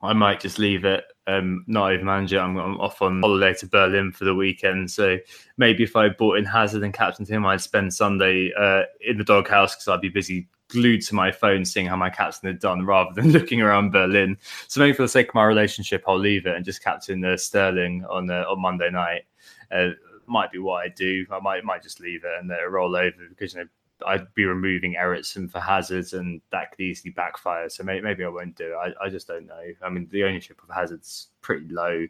I might just leave it um, not over manager. I'm, I'm, off on holiday to Berlin for the weekend. So maybe if I bought in Hazard and captained him, I'd spend Sunday uh, in the doghouse because I'd be busy glued to my phone seeing how my captain had done rather than looking around Berlin. So maybe for the sake of my relationship, I'll leave it and just captain uh, Sterling on uh, on Monday night. Uh, might be what I do. I might might just leave it and it roll over because you know I'd be removing Eriksen for Hazards, and that could easily backfire. So maybe, maybe I won't do it. I, I, just don't know. I mean, the ownership of Hazard's pretty low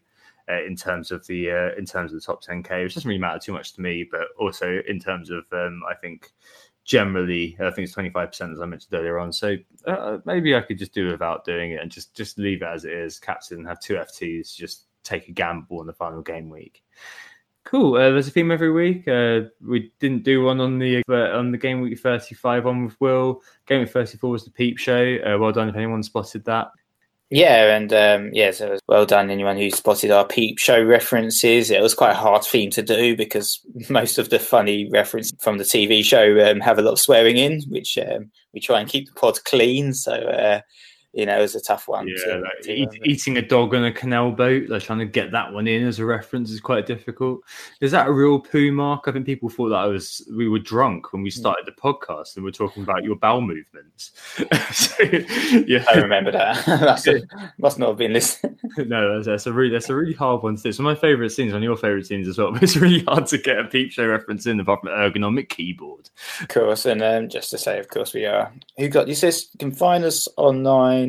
uh, in terms of the uh, in terms of the top 10k, which doesn't really matter too much to me. But also in terms of, um, I think generally, I think it's 25% as I mentioned earlier on. So uh, maybe I could just do without doing it and just just leave it as it is. Captain have two FTs, just take a gamble in the final game week. Cool. Uh, there's a theme every week. Uh, we didn't do one on the uh, on the game week 35 on with Will. Game week 34 was the Peep Show. Uh, well done if anyone spotted that. Yeah, and um, yeah, so well done anyone who spotted our Peep Show references. It was quite a hard theme to do because most of the funny references from the TV show um, have a lot of swearing in, which um, we try and keep the pod clean. So uh, you know, it was a tough one. Yeah, to, like to eat, eating a dog on a canal boat, like trying to get that one in as a reference is quite difficult. Is that a real poo mark? I think people thought that I was we were drunk when we hmm. started the podcast and we are talking about your bowel movements. so, yeah, I remember that. must not have been listening. no, that's, that's, a really that's a really hard one to do. It's one of my favourite scenes, one of your favourite scenes as well. But it's really hard to get a peep show reference in apart from ergonomic keyboard. Of course, and um, just to say, of course, we are. Who got this? Says you can find us online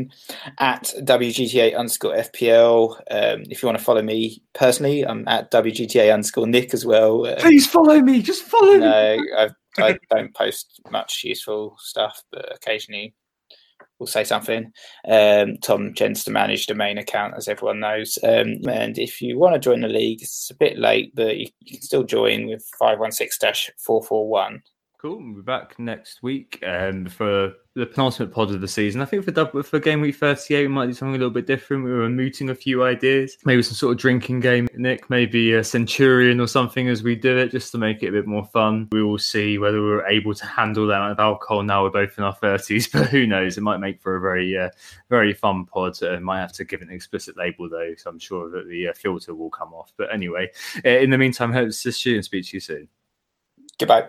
at WGTA underscore FPL. Um, if you want to follow me personally, I'm at WGTA underscore Nick as well. Um, Please follow me. Just follow no, me. I, I don't post much useful stuff, but occasionally we'll say something. Um, Tom tends to manage the main account, as everyone knows. Um, and if you want to join the league, it's a bit late, but you, you can still join with 516 441. Cool. We'll be back next week um, for the penultimate pod of the season. I think for for game week 38, we might do something a little bit different. We were mooting a few ideas, maybe some sort of drinking game, Nick, maybe a Centurion or something as we do it, just to make it a bit more fun. We will see whether we're able to handle that amount of alcohol now we're both in our 30s, but who knows? It might make for a very, uh, very fun pod. Uh, might have to give an explicit label though, so I'm sure that the uh, filter will come off. But anyway, uh, in the meantime, hope to see you and speak to you soon. Goodbye.